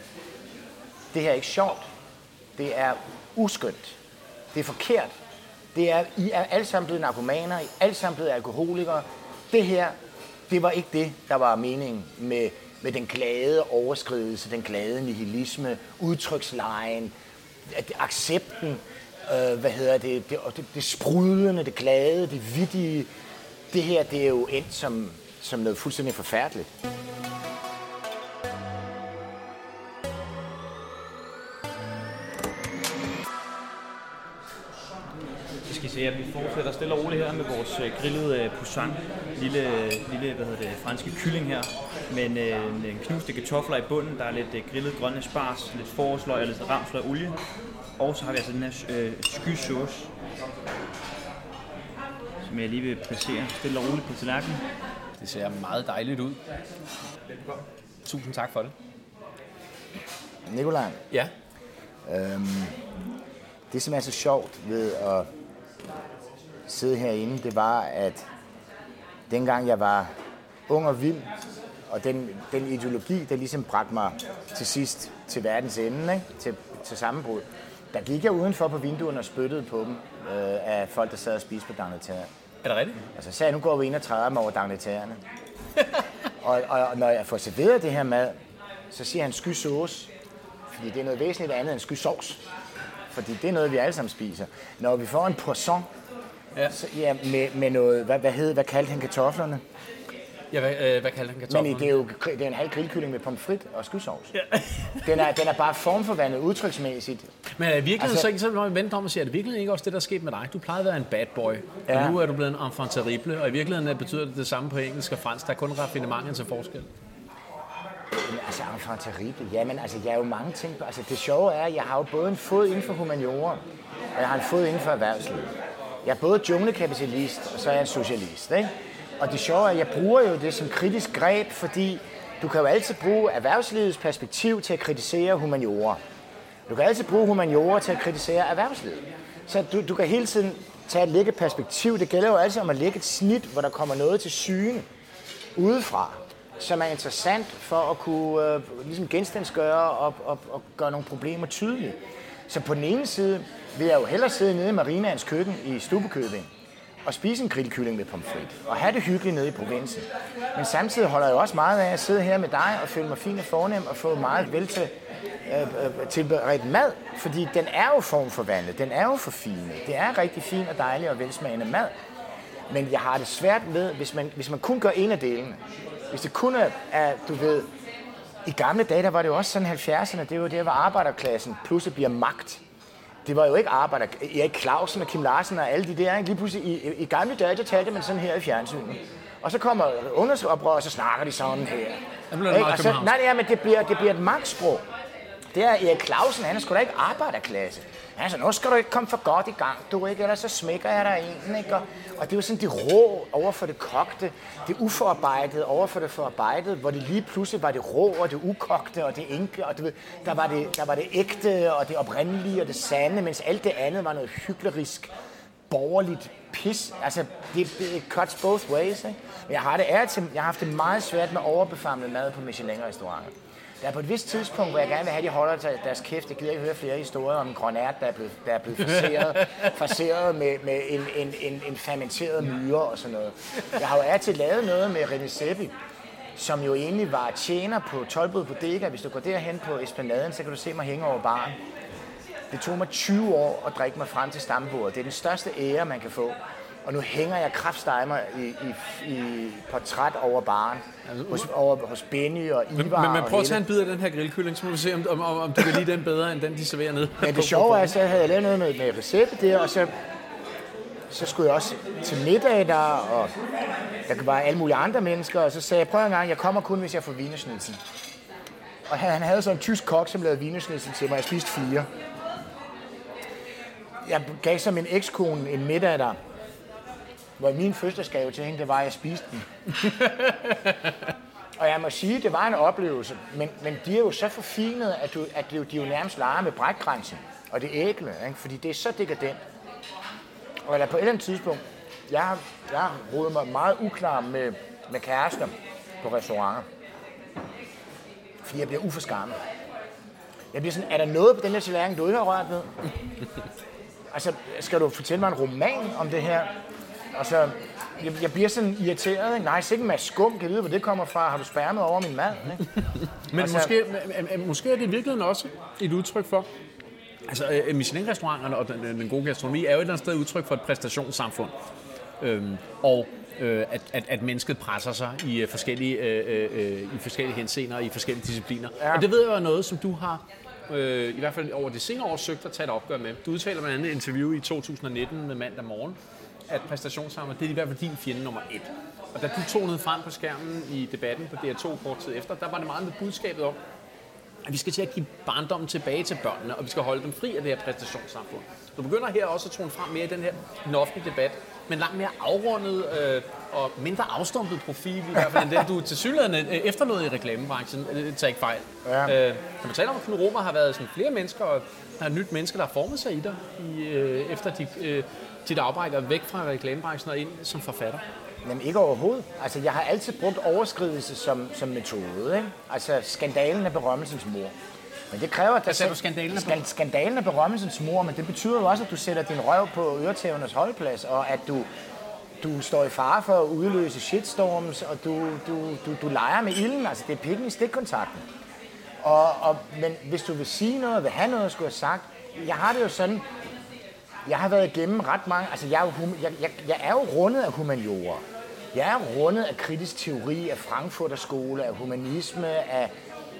B: Det her er ikke sjovt. Det er uskyndt. Det er forkert. Det er, I er alle sammen blevet narkomaner, I er alle sammen blevet alkoholikere. Det her, det var ikke det, der var meningen med med den glade overskridelse, den glade nihilisme, udtrykslejen, accepten, øh, hvad hedder det, det, det, det sprudlende, det glade, det vidtige. Det her, det er jo endt som, som noget fuldstændig forfærdeligt.
C: Så skal I se, at vi fortsætter stille og roligt her med vores øh, grillede øh, poussin. Lille, lille hvad hedder det, franske kylling her. Med en, øh, en knuste kartofler i bunden. Der er lidt grillet grønne spars, lidt forårsløg og lidt ramsløg olie. Og så har vi altså den her øh, skysauce, som jeg lige vil placere stille og roligt på tallerkenen.
A: Det ser meget dejligt ud. Tusind tak for det.
B: Nikolaj,
A: Ja,
B: øhm, det som er så sjovt ved at sidde herinde, det var, at dengang jeg var ung og vild, og den, den ideologi, der ligesom bragte mig til sidst til verdens ende, ikke? Til, til sammenbrud, der gik jeg udenfor på vinduerne og spyttede på dem øh, af folk, der sad og spiste på Dagneterre.
A: er det rigtigt?
B: Og så sagde jeg, nu går vi ind og træder mig over Dagneterrerne. og, og, og når jeg får serveret det her mad, så siger han sky sauce, fordi det er noget væsentligt andet end sky sovs. Fordi det er noget, vi alle sammen spiser. Når vi får en poisson,
A: Ja.
B: så, ja, med, med noget, hvad, hvad, hed, hvad kaldte han kartoflerne?
A: Ja, hvad, øh, hvad kalder han
B: Men
A: kartoflerne?
B: det er jo det er en halv grillkylling med pomfrit og skysovs. Ja. den, er, den er bare formforvandlet udtryksmæssigt.
A: Men er det virkelig
B: Altså-
A: så ikke, så når vi venter om og siger, er det virkelig ikke også det, der er sket med dig? Du plejede at være en bad boy, ja.
B: Ja.
A: og nu er du blevet en enfant terrible, og i virkeligheden er- betyder det det samme på engelsk og fransk. Der er kun raffinementet til forskel.
B: Men altså, enfant terrible. Jamen, altså, jeg er jo mange ting. på- Altså, det sjove er, at jeg har jo både en fod inden for humaniora, og jeg har en fod inden for erhvervslivet. Jeg er både junglekapitalist, og så er jeg en socialist, ikke? Og det sjove er, at jeg bruger jo det som kritisk greb, fordi du kan jo altid bruge erhvervslivets perspektiv til at kritisere humaniora. Du kan altid bruge humaniora til at kritisere erhvervslivet. Så du, du kan hele tiden tage et lægge perspektiv. Det gælder jo altid om at lægge et snit, hvor der kommer noget til syne udefra, som er interessant for at kunne øh, ligesom genstandsgøre og, og, og gøre nogle problemer tydelige. Så på den ene side vil jeg jo hellere sidde nede i Marinaens køkken i Stubekøbing og spise en grillkylling med pomfrit og have det hyggeligt nede i provinsen. Men samtidig holder jeg også meget af at sidde her med dig og føle mig fin og fornem og få meget vel til, øh, øh, øh, tilberedt mad, fordi den er jo formforvandlet, den er jo forfinet. Det er rigtig fin og dejlig og velsmagende mad. Men jeg har det svært med, hvis man, hvis man kun gør en af delene. Hvis det kun er, er, du ved, i gamle dage, der var det jo også sådan 70'erne, det var det, hvor arbejderklassen pludselig bliver magt. Det var jo ikke arbejder. Erik Clausen og Kim Larsen og alle de der, ikke? lige pludselig i, i, gamle dage, der talte man sådan her i fjernsynet. Og så kommer ungdomsoprør, og så snakker de sådan her.
A: Der bliver det
B: Ikke? Og så, nej, ja, men det bliver, det bliver et magtsprog. Det er Erik Clausen, han er sgu da ikke arbejderklasse altså så nu skal du ikke komme for godt i gang, du ikke, ellers så smækker jeg dig en, ikke? Og, og det var sådan det rå over for det kogte, det uforarbejdede over for det forarbejdede, hvor det lige pludselig var det rå og det ukogte og det enkle, og du ved, der, var det, der var det ægte og det oprindelige og det sande, mens alt det andet var noget hyklerisk, borgerligt pis. Altså, det, det cuts both ways, ikke? Men jeg har, det ærligt, jeg har haft det meget svært med overbefamlet mad på Michelin-restauranter. Der er på et vist tidspunkt, hvor jeg gerne vil have, at de holder til deres kæft. Jeg gider ikke høre flere historier om en grønært, der er blevet, der er blevet faceret, faceret med, med en, en, en, en fermenteret myre og sådan noget. Jeg har jo altid til lavet noget med René Seppi, som jo egentlig var tjener på Tolbod Bodega. Hvis du går derhen på Esplanaden, så kan du se mig hænge over baren. Det tog mig 20 år at drikke mig frem til stambordet. Det er den største ære, man kan få. Og nu hænger jeg kraftstejmer i, i, i portræt over baren. Hos, over, hos Benny og Ivar
A: Men, men, men prøv at tage en bid af den her grillkylling, så må vi se, om, om, om, du kan lide den bedre, end den, de serverer nede.
B: Men det sjove er, så havde jeg lavet noget med, med recept der, og så, så skulle jeg også til middag der, og der var alle mulige andre mennesker, og så sagde jeg, prøv en gang, jeg kommer kun, hvis jeg får vinersnitsen. Og han, han havde sådan en tysk kok, som lavede vinersnitsen til mig, jeg spiste fire. Jeg gav så min ekskone en middag der, hvor min fødselsdagsgave til hende, det var, at jeg spiste den. Og jeg må sige, det var en oplevelse, men, men de er jo så forfinet, at, du, at de, jo- de jo nærmest leger med brækgrænsen. Og det ægle, ikke? fordi det er så dekadent. Og eller på et eller andet tidspunkt, jeg har, jeg har rodet mig meget uklar med, med kærester på restauranter. Fordi jeg bliver uforskammet. Jeg bliver sådan, er der noget på den her tallerken, du ikke har rørt ved? altså, skal du fortælle mig en roman om det her? Altså, jeg, jeg bliver sådan irriteret. Ikke? Nej, sikkert med skum. Kan vide, hvor det kommer fra? Har du spærmet over min mad? Ikke?
A: Men
B: Altså-
A: måske, øh, øh, måske er det i virkeligheden også et udtryk for, altså øh, Michelin-restauranterne og den, den gode gastronomi er jo et eller andet sted udtryk for et præstationssamfund. Øhm, og øh, at, at, at mennesket presser sig i øh, forskellige, øh, øh, i forskellige henseender og i forskellige discipliner.
B: Ja.
A: Og det ved jeg er noget, som du har øh, i hvert fald over det senere år søgt at tage et opgør med. Du udtaler blandt andet et interview i 2019 med mandag morgen, at præstationssamfund, det er i hvert fald din fjende nummer et. Og da du tonede frem på skærmen i debatten på DR2 kort tid efter, der var det meget med budskabet om, at vi skal til at give barndommen tilbage til børnene, og vi skal holde dem fri af det her præstationssamfund. Du begynder her også at tone frem mere i den her den offentlige debat, men langt mere afrundet øh, og mindre afstumpet profil, i hvert fald end den, du til synligheden efterlod i reklamebranchen. Øh, Tag ikke fejl.
B: Ja.
A: Øh, når man taler om, at Knud Romer har været sådan flere mennesker, og der er nyt mennesker, der har formet sig i dig, i, øh, efter dit, øh, dit og væk fra reklamebranchen og ind som forfatter.
B: Jamen ikke overhovedet. Altså, jeg har altid brugt overskridelse som, som metode. Ikke? Altså, skandalen er berømmelsens mor. Men det kræver, at der
A: sagde du, skandalen er
B: Skal, skandalen er berømmelsens mor, men det betyder jo også, at du sætter din røv på øretævernes holdplads, og at du, du står i fare for at udløse shitstorms, og du, du, du, du leger med ilden. Altså, det er pikken i stikkontakten. Og, og, men hvis du vil sige noget, vil have noget at skulle have sagt, jeg har det jo sådan, jeg har været igennem ret mange, altså jeg er jo, jeg, jeg, jeg er jo rundet af humaniorer. Jeg er rundet af kritisk teori, af Frankfurter skole, af humanisme, af,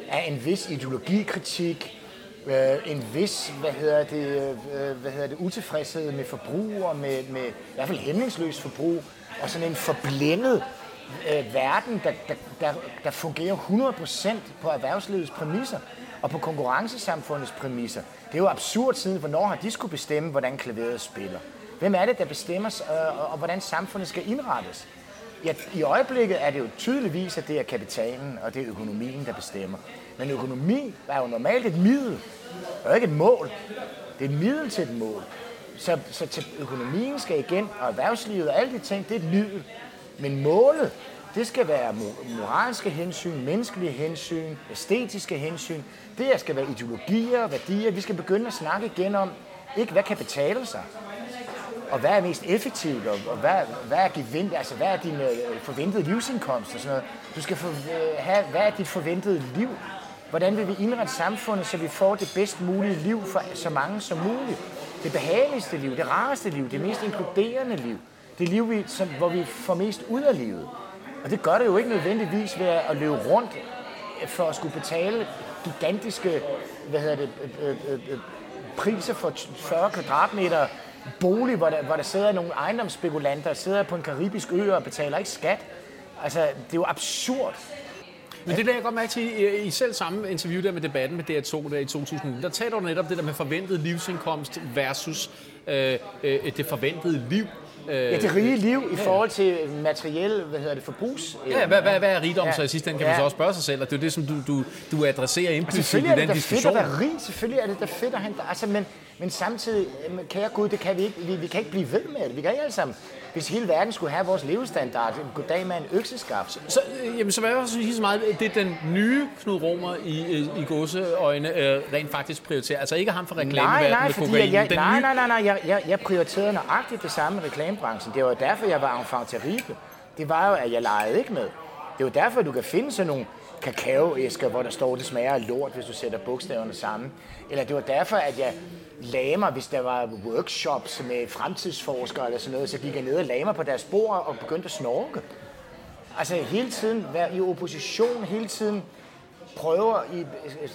B: af en vis ideologikritik, øh, en vis, hvad hedder det, øh, hvad hedder det, utilfredshed med forbrug og med, med i hvert fald hæmningsløs forbrug, og sådan en forblændet øh, verden, der, der, der, der fungerer 100% på erhvervslivets præmisser og på konkurrencesamfundets præmisser. Det er jo absurd siden, hvornår har de skulle bestemme, hvordan klaveret spiller? Hvem er det, der bestemmer, øh, og, hvordan samfundet skal indrettes? Ja, I øjeblikket er det jo tydeligvis, at det er kapitalen og det er økonomien, der bestemmer. Men økonomi er jo normalt et middel, og ikke et mål. Det er et middel til et mål. Så, så til økonomien skal igen, og erhvervslivet og alle de ting, det er et middel. Men målet, det skal være moralske hensyn, menneskelige hensyn, æstetiske hensyn. Det skal være ideologier, værdier. Vi skal begynde at snakke igen om, ikke hvad kan betale sig, og hvad er mest effektivt, og, og hvad, hvad er gevind, altså hvad er din øh, forventede livsindkomst og sådan noget. Du skal for, øh, have, hvad er dit forventede liv? Hvordan vil vi indrette samfundet, så vi får det bedst mulige liv for så mange som muligt? Det behageligste liv, det rareste liv, det mest inkluderende liv. Det liv, vi, som, hvor vi får mest ud af livet. Og det gør det jo ikke nødvendigvis ved at løbe rundt øh, for at skulle betale gigantiske hvad hedder det, øh, øh, øh, øh priser for 40 kvadratmeter bolig, hvor der, hvor der sidder nogle ejendomsspekulanter, der sidder på en karibisk ø og betaler ikke skat. Altså, det er jo absurd.
A: Men det der jeg godt mærke til i, i selv samme interview der med debatten med DR2 der i 2000, der taler du netop det der med forventet livsindkomst versus øh, øh, det forventede liv. Øh,
B: Ja, det rige liv i forhold til materiel, hvad hedder det, forbrugs...
A: Ja, hvad, hvad, hvad er rigdom
B: Ja.
A: så i sidste ende, kan man så også spørge sig selv, og det er jo det, som du, du, du adresserer implicit i
B: Selvfølgelig er det
A: den
B: fedt
A: diskussion.
B: at være rig, selvfølgelig er det da fedt at han, altså, men, men samtidig, kære Gud, det kan vi ikke, vi, vi kan ikke blive ved med det. Vi kan ikke alle sammen, hvis hele verden skulle have vores levestandard, en goddag med en økseskaft.
A: Så, øh, jamen, så vil jeg også sige så meget, det er den nye Knud Romer i, i godseøjne øh, rent faktisk prioriterer. Altså ikke ham for
B: Nej,
A: reklameverdenen
B: nej,
A: med
B: fordi
A: kokain.
B: jeg,
A: den
B: nej,
A: nye,
B: nej, nej, nej, jeg, jeg, jeg prioriterede nøjagtigt det samme i reklamebranchen. Det var derfor, jeg var enfant terrible. Det var jo, at jeg legede ikke med. Det er jo derfor, du kan finde sådan nogle kakaoæsker, hvor der står, det smager af lort, hvis du sætter bogstaverne sammen. Eller det var derfor, at jeg lagde mig, hvis der var workshops med fremtidsforskere eller sådan noget, så gik jeg ned og lagde mig på deres bord og begyndte at snorke. Altså hele tiden være i opposition, hele tiden prøver at øh,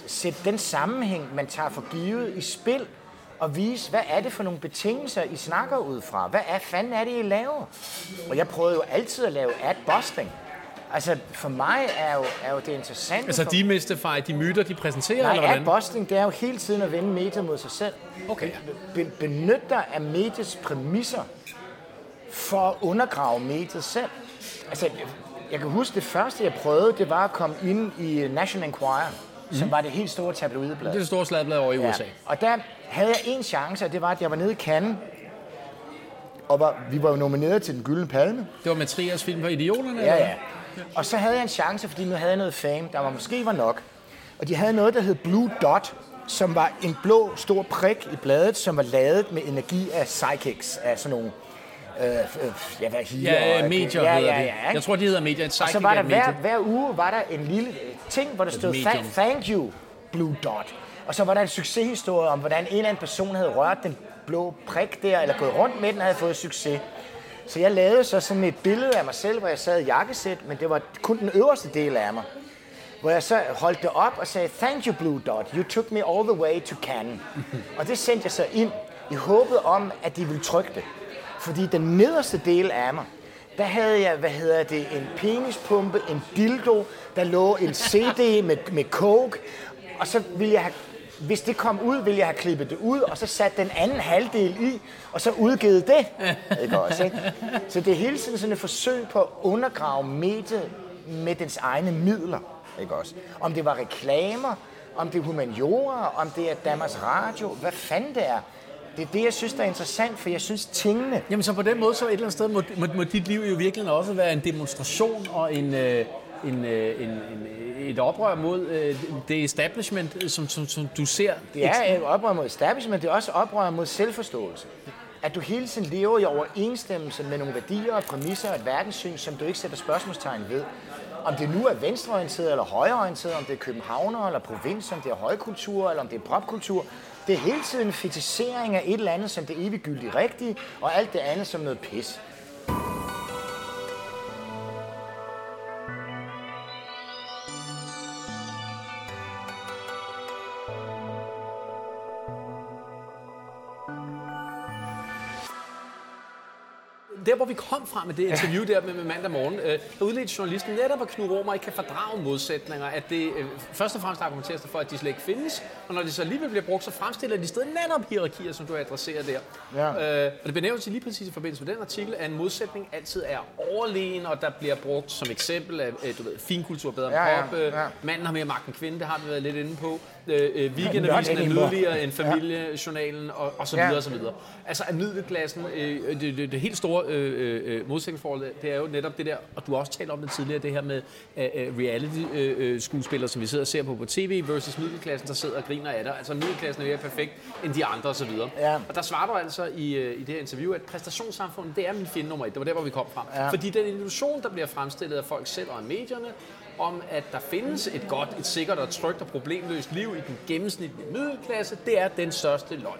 B: sætte den sammenhæng, man tager for givet i spil, og vise, hvad er det for nogle betingelser, I snakker ud fra? Hvad er, fanden er det, I laver? Og jeg prøvede jo altid at lave ad-busting. Altså, for mig er jo, er jo det interessante...
A: altså
B: for,
A: demystify de myter, de præsenterer,
B: Nej,
A: eller hvordan?
B: ad-busting, det er jo hele tiden at vende mediet mod sig selv.
A: Okay.
B: Be, benyt dig af mediets præmisser for at undergrave mediet selv. Altså, jeg, kan huske, det første, jeg prøvede, det var at komme ind i National Enquirer, mm. som var det helt store tabloidblad.
A: Det er det store sladblad over i USA.
B: Og der havde jeg en chance, og det var, at jeg var nede i Cannes, og var, vi var nomineret til den gyldne palme.
A: Det var med Trias film på Idioterne?
B: Ja,
A: eller
B: ja. Og så havde jeg en chance, fordi nu havde jeg noget fame, der var måske var nok. Og de havde noget, der hed Blue Dot, som var en blå stor prik i bladet, som var lavet med energi af psychics, af sådan nogle Øh, øh, ja, hvad hedder
A: Ja, medier
B: ja,
A: hedder
B: ja,
A: det.
B: ja, ikke?
A: Jeg tror, de hedder medier. Et
B: Og så var
A: er
B: der hver, hver uge var der en lille øh, ting, hvor der stod thank you, Blue Dot. Og så var der en succeshistorie om, hvordan en eller anden person havde rørt den blå prik der, eller gået rundt med den og havde fået succes. Så jeg lavede så sådan et billede af mig selv, hvor jeg sad i jakkesæt, men det var kun den øverste del af mig. Hvor jeg så holdt det op og sagde, thank you Blue Dot, you took me all the way to Cannes. og det sendte jeg så ind i håbet om, at de ville trykke det. Fordi den nederste del af mig, der havde jeg, hvad hedder det, en penispumpe, en dildo, der lå en CD med, med coke, og så ville jeg have, hvis det kom ud, ville jeg have klippet det ud, og så sat den anden halvdel i, og så udgivet det. Ikke også, ikke? Så det er hele tiden sådan et forsøg på at undergrave mediet med dens egne midler. Ikke også? Om det var reklamer, om det er humaniora, om det er Danmarks Radio, hvad fanden det er. Det er det, jeg synes, der er interessant, for jeg synes, tingene...
A: Jamen så på den måde, så et eller andet sted, må, må, må dit liv jo virkelig også være en demonstration og en, øh, en, øh, en, en, et oprør mod øh, det establishment, øh, som, som, som du ser.
B: Det er et oprør mod establishment, det er også oprør mod selvforståelse. At du hele tiden lever i overensstemmelse med nogle værdier og præmisser og et verdenssyn, som du ikke sætter spørgsmålstegn ved. Om det nu er venstreorienteret eller højreorienteret, om det er københavner eller provins, om det er højkultur eller om det er popkultur. Det er hele tiden en fetisering af et eller andet som det eviggyldige rigtige, og alt det andet som noget pis.
A: Der, hvor vi kom fra med det interview der med, med mandag morgen, øh, der udledte journalisten netop, at Knud Romer ikke kan fordrage modsætninger. At det øh, først og fremmest argumenteres for, at de slet ikke findes. Og når de så alligevel bliver brugt, så fremstiller de stadig netop hierarkier, som du adresserer der.
B: Ja.
A: Øh, og det benævnes lige præcis i forbindelse med den artikel, at en modsætning altid er overlegen, og der bliver brugt som eksempel af, øh, du ved, finkultur bedre end
B: Ja, ja,
A: pop. Øh,
B: ja.
A: Manden har mere magt end kvinde, det har vi været lidt inde på. Øh, øh, weekendavisen er nydeligere end familiejournalen, og, og så
B: Ja.
A: videre og så videre. Altså at middelklassen, øh, det, det, det helt store øh, øh, modsætningsforhold, det er jo netop det der, og du har også talt om det tidligere, det her med øh, øh, reality-skuespillere, som vi sidder og ser på på tv, versus middelklassen, der sidder og griner af dig. Altså middelklassen er mere perfekt end de andre osv.
B: Ja.
A: Og der svarer du altså i, øh, i det her interview, at præstationssamfundet, det er min fjende nummer et. Det var der, hvor vi kom fra.
B: Ja.
A: Fordi den illusion, der bliver fremstillet af folk selv og af medierne, om at der findes et godt, et sikkert og trygt og problemløst liv i den gennemsnitlige middelklasse, det er den største løgn.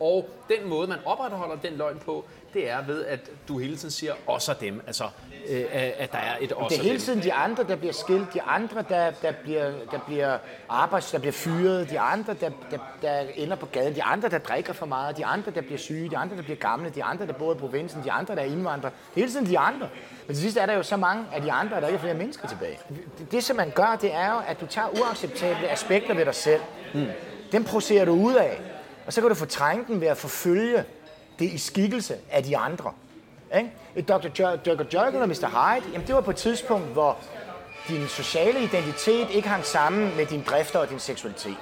A: Og den måde, man opretholder den løgn på, det er ved, at du hele tiden siger også af dem. Altså, øh, at der er et også
B: Det er hele
A: dem.
B: tiden de andre, der bliver skilt, de andre, der, der, bliver, der bliver arbejds, der bliver fyret, de andre, der, der, der ender på gaden, de andre, der drikker for meget, de andre, der bliver syge, de andre, der bliver gamle, de andre, der bor i provinsen, de andre, der er indvandrere. Det er hele tiden de andre. Men til sidst er der jo så mange af de andre, at der ikke er flere mennesker tilbage. Det, det som man gør, det er jo, at du tager uacceptable aspekter ved dig selv. Mm. Dem procerer du ud af. Og så kan du fortrænge den ved at forfølge det i skikkelse af de andre. Ikke? Et Dr. Jekyll Jer- og Mr. Hyde, jamen det var på et tidspunkt, hvor din sociale identitet ikke hang sammen med dine drifter og din seksualitet.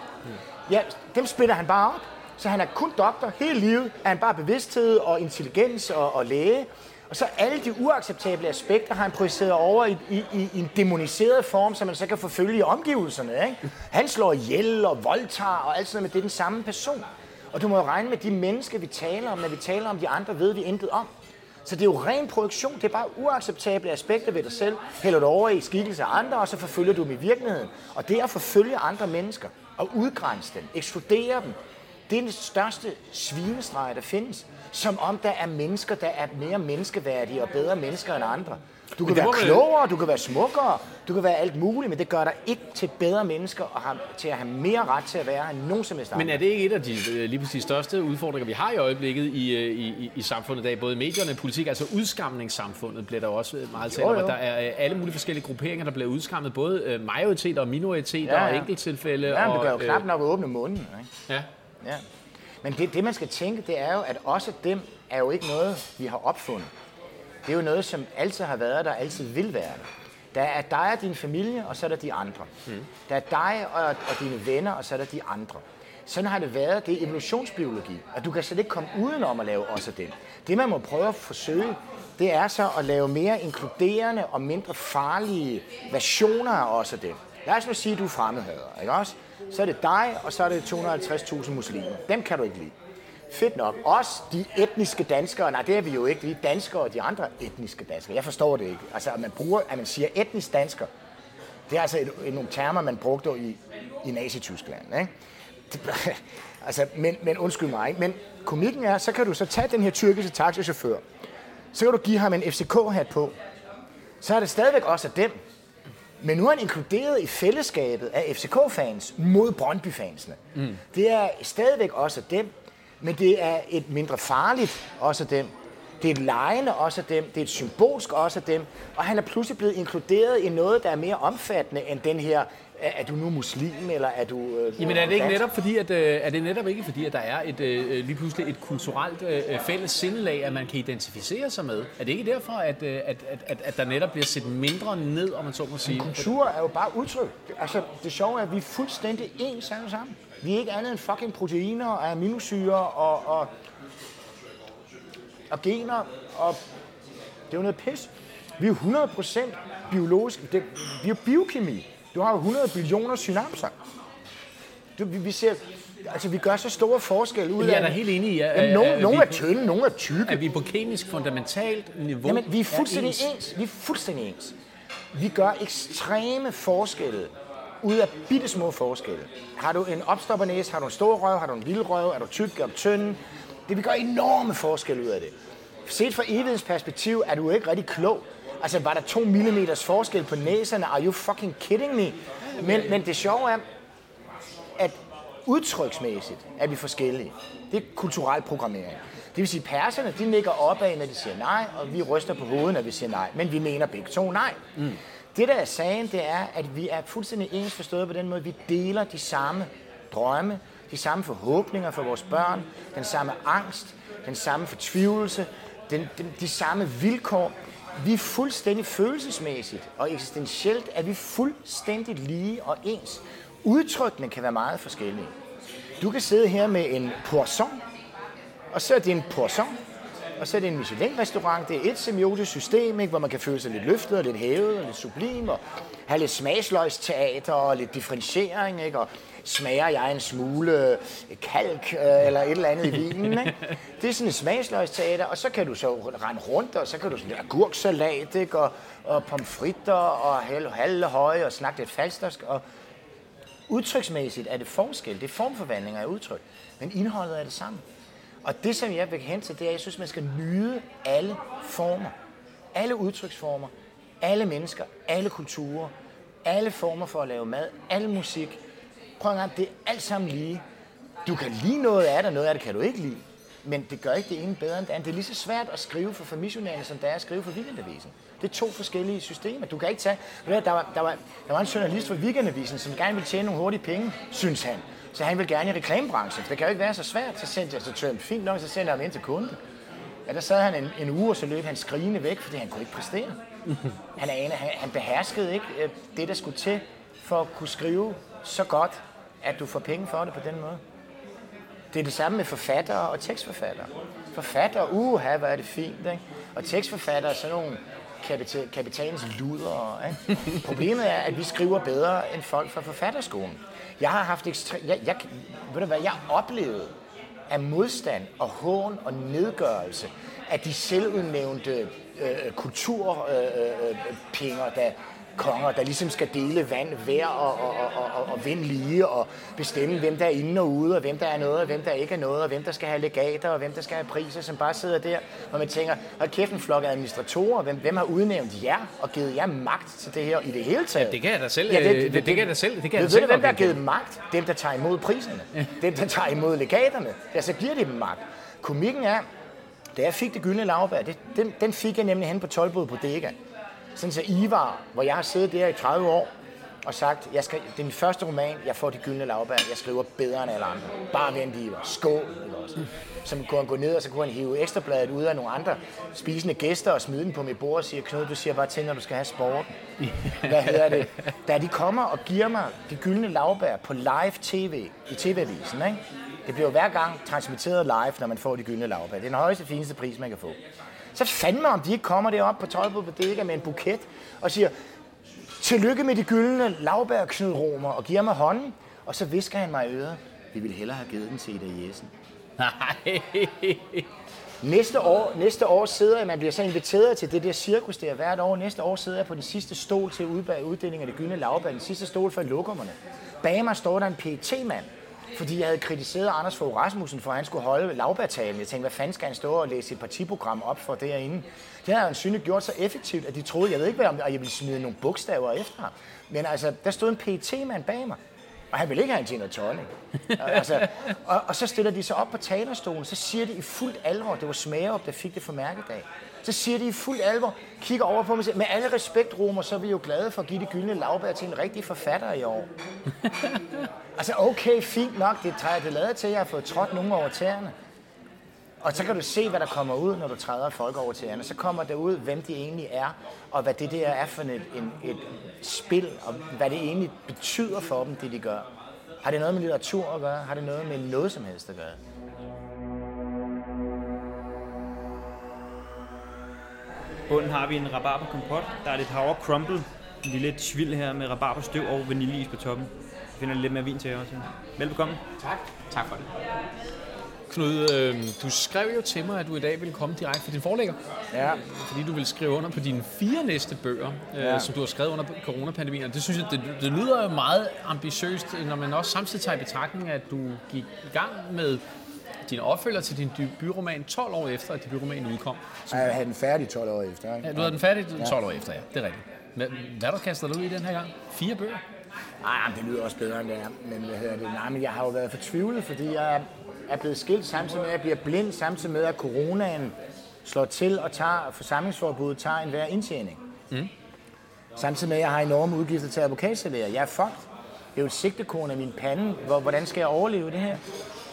B: Ja, dem spiller han bare op. Så han er kun doktor hele livet, er han bare bevidsthed og intelligens og, og læge. Og så alle de uacceptable aspekter har han projiceret over i, i, i, i en demoniseret form, som man så kan forfølge i omgivelserne. Ikke? Han slår ihjel og voldtager og alt sådan noget, men det er den samme person. Og du må jo regne med, de mennesker, vi taler om, når vi taler om de andre, ved vi intet om. Så det er jo ren projektion. Det er bare uacceptable aspekter ved dig selv. Hælder du over i skikkelse af andre, og så forfølger du dem i virkeligheden. Og det er at forfølge andre mennesker og udgrænse dem, ekskludere dem. Det er den største svinestreg, der findes. Som om der er mennesker, der er mere menneskeværdige og bedre mennesker end andre. Du kan være
A: man-
B: klogere, du kan være smukkere, du kan være alt muligt, men det gør dig ikke til bedre mennesker og har, til at have mere ret til at være end nogen som helst
A: Men er det ikke et af de øh, lige præcis største udfordringer, vi har i øjeblikket i, øh, i, i, i samfundet i dag, både i medierne og politik, altså udskamningssamfundet bliver der også øh, meget talt om, at der er alle mulige forskellige grupperinger, der bliver udskammet, både majoriteter og minoriteter
B: Ja,
A: og
B: ja.
A: enkelttilfælde.
B: Ja, men
A: og,
B: du kan jo knap nok åbne munden. Ikke?
A: Ja.
B: Ja. Men det, det, man skal tænke, det er jo, at også dem er jo ikke noget, vi har opfundet. Det er jo noget, som altid har været der, og altid vil være der. Der er dig og din familie, og så er der de andre. Mm. Der er dig og, og dine venner, og så er der de andre. Sådan har det været. Det er evolutionsbiologi, og du kan slet ikke komme udenom at lave også den. Det, man må prøve at forsøge, det er så at lave mere inkluderende og mindre farlige versioner af også den. Lad os nu sige, at du er fremmedhader, ikke også? Så er det dig, og så er det 250.000 muslimer. Dem kan du ikke lide. Fedt nok. Også de etniske danskere, nej det er vi jo ikke, de danskere og de andre etniske danskere. Jeg forstår det ikke. Altså at man, bruger, at man siger etnisk dansker, det er altså et, et, nogle termer, man brugte i, i Nazi-Tyskland. Ikke? Det, altså, men, men undskyld mig, ikke? men komikken er, så kan du så tage den her tyrkiske taxichauffør, så kan du give ham en FCK-hat på, så er det stadigvæk også af dem. Men nu er han inkluderet i fællesskabet af FCK-fans mod Brøndby-fansene. Mm. Det er stadigvæk også dem, men det er et mindre farligt også af dem. Det er et lejende også af dem, det er et symbolsk også af dem, og han er pludselig blevet inkluderet i noget, der er mere omfattende end den her er du nu muslim, eller er du... Øh,
A: Jamen er det ikke netop fordi, at, øh, er det netop ikke fordi, at der er et, øh, lige pludselig et kulturelt øh, fælles sindelag, at man kan identificere sig med? Er det ikke derfor, at, øh, at, at, at der netop bliver set mindre ned, om man så må sige?
B: Men kultur er jo bare udtryk. Altså, det sjove er, at vi er fuldstændig ens alle sammen. Vi er ikke andet end fucking proteiner og aminosyre og, og, og gener, og det er jo noget pis. Vi er 100% biologisk. Det, vi er biokemi. Du har jo 100 billioner synapser. Du, vi, vi ser, altså vi gør så store forskelle ud af
A: Jeg er da helt enig i,
B: at, at nogle, nogle er tynde, nogle er tykke.
A: At vi på kemisk fundamentalt niveau
B: Jamen, vi er fuldstændig er ens. ens. Vi er fuldstændig ens. Vi gør ekstreme forskelle ud af bitte små forskelle. Har du en opstoppernæse, har du en stor røv, har du en lille røv, er du tyk, er du tynd? Det vil gøre enorme forskelle ud af det. Set fra evighedens perspektiv er du ikke rigtig klog. Altså, var der to millimeters forskel på næserne? Are you fucking kidding me? Men, men det sjove er, at udtryksmæssigt er vi forskellige. Det er kulturel programmering. Det vil sige, at perserne, de nikker opad, når de siger nej, og vi ryster på hovedet, når vi siger nej. Men vi mener begge to nej. Mm. Det, der er sagen, det er, at vi er fuldstændig ens forstået på den måde. Vi deler de samme drømme, de samme forhåbninger for vores børn, den samme angst, den samme fortvivlelse, den, den, de samme vilkår. Vi er fuldstændig følelsesmæssigt og eksistentielt er vi fuldstændig lige og ens. Udtrykkene kan være meget forskellige. Du kan sidde her med en poisson, og så er det en poisson, og så er det en Michelin-restaurant. Det er et semiotisk system, ikke, hvor man kan føle sig lidt løftet og lidt hævet og lidt sublim, og have lidt smagsløgsteater og lidt differentiering, ikke, og smager jeg en smule øh, kalk øh, eller et eller andet i vinen. Ikke? Det er sådan et smagsløgsteater, og så kan du så rende rundt, og så kan du sådan lidt agurksalat, ikke? Og, og pomfritter og halve høje og snakke lidt falstersk. Og udtryksmæssigt er det forskel, det er formforvandlinger af udtryk, men indholdet er det samme. Og det, som jeg vil hen til, det er, at jeg synes, man skal nyde alle former. Alle udtryksformer. Alle mennesker. Alle kulturer. Alle former for at lave mad. Alle musik. Prøv en gang, det er alt sammen lige. Du kan lide noget af det, noget af det kan du ikke lide. Men det gør ikke det ene bedre end det andet. Det er lige så svært at skrive for formissionærerne, som det er at skrive for Weekendavisen. Det er to forskellige systemer. Du kan ikke tage... Der var, der var, der var en journalist for Weekendavisen, som gerne ville tjene nogle hurtige penge, synes han. Så han vil gerne i reklamebranchen. Det kan jo ikke være så svært. Så sendte jeg så til fint nok, så sendte jeg ham ind til kunden. Ja, der sad han en, en uge, og så løb han skrigende væk, fordi han kunne ikke præstere. Han, er han, han beherskede ikke øh, det, der skulle til for at kunne skrive så godt, at du får penge for det på den måde. Det er det samme med forfattere og tekstforfattere. Forfattere, uha, hvor er det fint, ikke? Og tekstforfattere er sådan nogle kapital, kapitalens luder. Ikke? Problemet er, at vi skriver bedre end folk fra forfatterskolen. Jeg har haft ekstra... Jeg, jeg, ved du hvad, jeg oplevede af modstand og hån og nedgørelse af de selvudnævnte øh, øh kulturpinger, øh, øh, øh der konger, der ligesom skal dele vand, vejr og, og, og, og, og vind lige, og bestemme, hvem der er inde og ude, og hvem der er noget, og hvem der ikke er noget, og hvem der skal have legater, og hvem der skal have priser, som bare sidder der, og man tænker, hold kæft en flok administratorer, hvem, hvem har udnævnt jer, og givet jer magt til det her i det hele taget?
A: Ja, det kan jeg da selv. Ja, det, det, det, det, det, kan jeg da selv. Det kan jeg
B: ved,
A: selv
B: hvem der har givet magt? Dem, der tager imod priserne. dem, der tager imod legaterne. Ja, så giver de dem magt. Komikken er, da jeg fik det gyldne lavbær, det, den, den fik jeg nemlig hen på Tolbod på Dega. Sådan så Ivar, hvor jeg har siddet der i 30 år, og sagt, jeg skal, det er min første roman, jeg får de gyldne lavbær, jeg skriver bedre end alle andre. Bare vent Ivar, skål, ikke også? Så kunne han gå ned, og så kunne han hive ekstrabladet ud af nogle andre spisende gæster og smide den på mit bord og sige, Knud, du siger bare til, når du skal have sporten. Hvad hedder det? Da de kommer og giver mig de gyldne lavbær på live tv, i tv-avisen, ikke? Det bliver jo hver gang transmitteret live, når man får de gyldne lavbær. Det er den højeste, fineste pris, man kan få. Så fandme om de ikke kommer derop på Tøjbud Bodega med en buket og siger, tillykke med de gyldne lavbær, Knud Romer, og giver mig hånden. Og så visker han mig i øret, vi ville hellere have givet den til Ida Jessen.
A: Nej.
B: Næste år, næste år sidder jeg, man bliver så inviteret til det der cirkus der hvert år. Næste år sidder jeg på den sidste stol til uddelingen af det gyldne lavbær, den sidste stol for lokummerne. Bag mig står der en pt mand fordi jeg havde kritiseret Anders Fogh Rasmussen for, at han skulle holde lavbærtalen. Jeg tænkte, hvad fanden skal han stå og læse et partiprogram op for derinde? Det havde han synligt gjort så effektivt, at de troede, jeg ved ikke, hvad om jeg ville smide nogle bogstaver efter ham. Men altså, der stod en pt mand bag mig. Og han ville ikke have en gin og tonic. altså, og, og, så stiller de sig op på talerstolen, så siger de i fuldt alvor, det var Smagerup, der fik det for mærkedag. Så siger de i fuldt alvor, kigger over på mig og siger, med alle respekt, Romer, så er vi jo glade for at give det gyldne lavbær til en rigtig forfatter i år. altså okay, fint nok, det træder det lavet til, at jeg har fået trådt nogen over tæerne. Og så kan du se, hvad der kommer ud, når du træder folk over til andre. Så kommer der ud, hvem de egentlig er, og hvad det der er for et, en, et spil, og hvad det egentlig betyder for dem, det de gør. Har det noget med litteratur at gøre? Har det noget med noget som helst at gøre?
C: Bunden har vi en rabarber kompot. Der er lidt havre crumble, en lille tvil her med rabarberstøv og vaniljeis på toppen. Jeg finder lidt mere vin til jer også. Velbekomme.
A: Tak. Tak for det. Knud, øh, du skrev jo til mig, at du i dag ville komme direkte fra din forlægger.
B: Ja.
A: Fordi du vil skrive under på dine fire næste bøger, øh, ja. som du har skrevet under coronapandemien. Og det synes jeg, det, det lyder jo meget ambitiøst, når man også samtidig tager i betragtning, at du gik i gang med din opfølger til din debutroman 12 år efter, at debutromanen udkom.
B: Så... Jeg havde den færdig 12 år efter.
A: Ikke? Ja, du havde den færdig 12 ja. år efter, ja. Det er rigtigt. Men hvad har du kastet dig ud i den her gang? Fire bøger?
B: Nej, det lyder også bedre end det er. Men hvad hedder det? Nej, men jeg har jo været fortvivlet, fordi jeg er blevet skilt samtidig med, at jeg bliver blind, samtidig med, at coronaen slår til og tager forsamlingsforbuddet tager en hver indtjening. Mm. Samtidig med, at jeg har enorme udgifter til advokatsalærer. Jeg er fucked. Det er jo et sigtekone af min pande. Hvordan skal jeg overleve det her?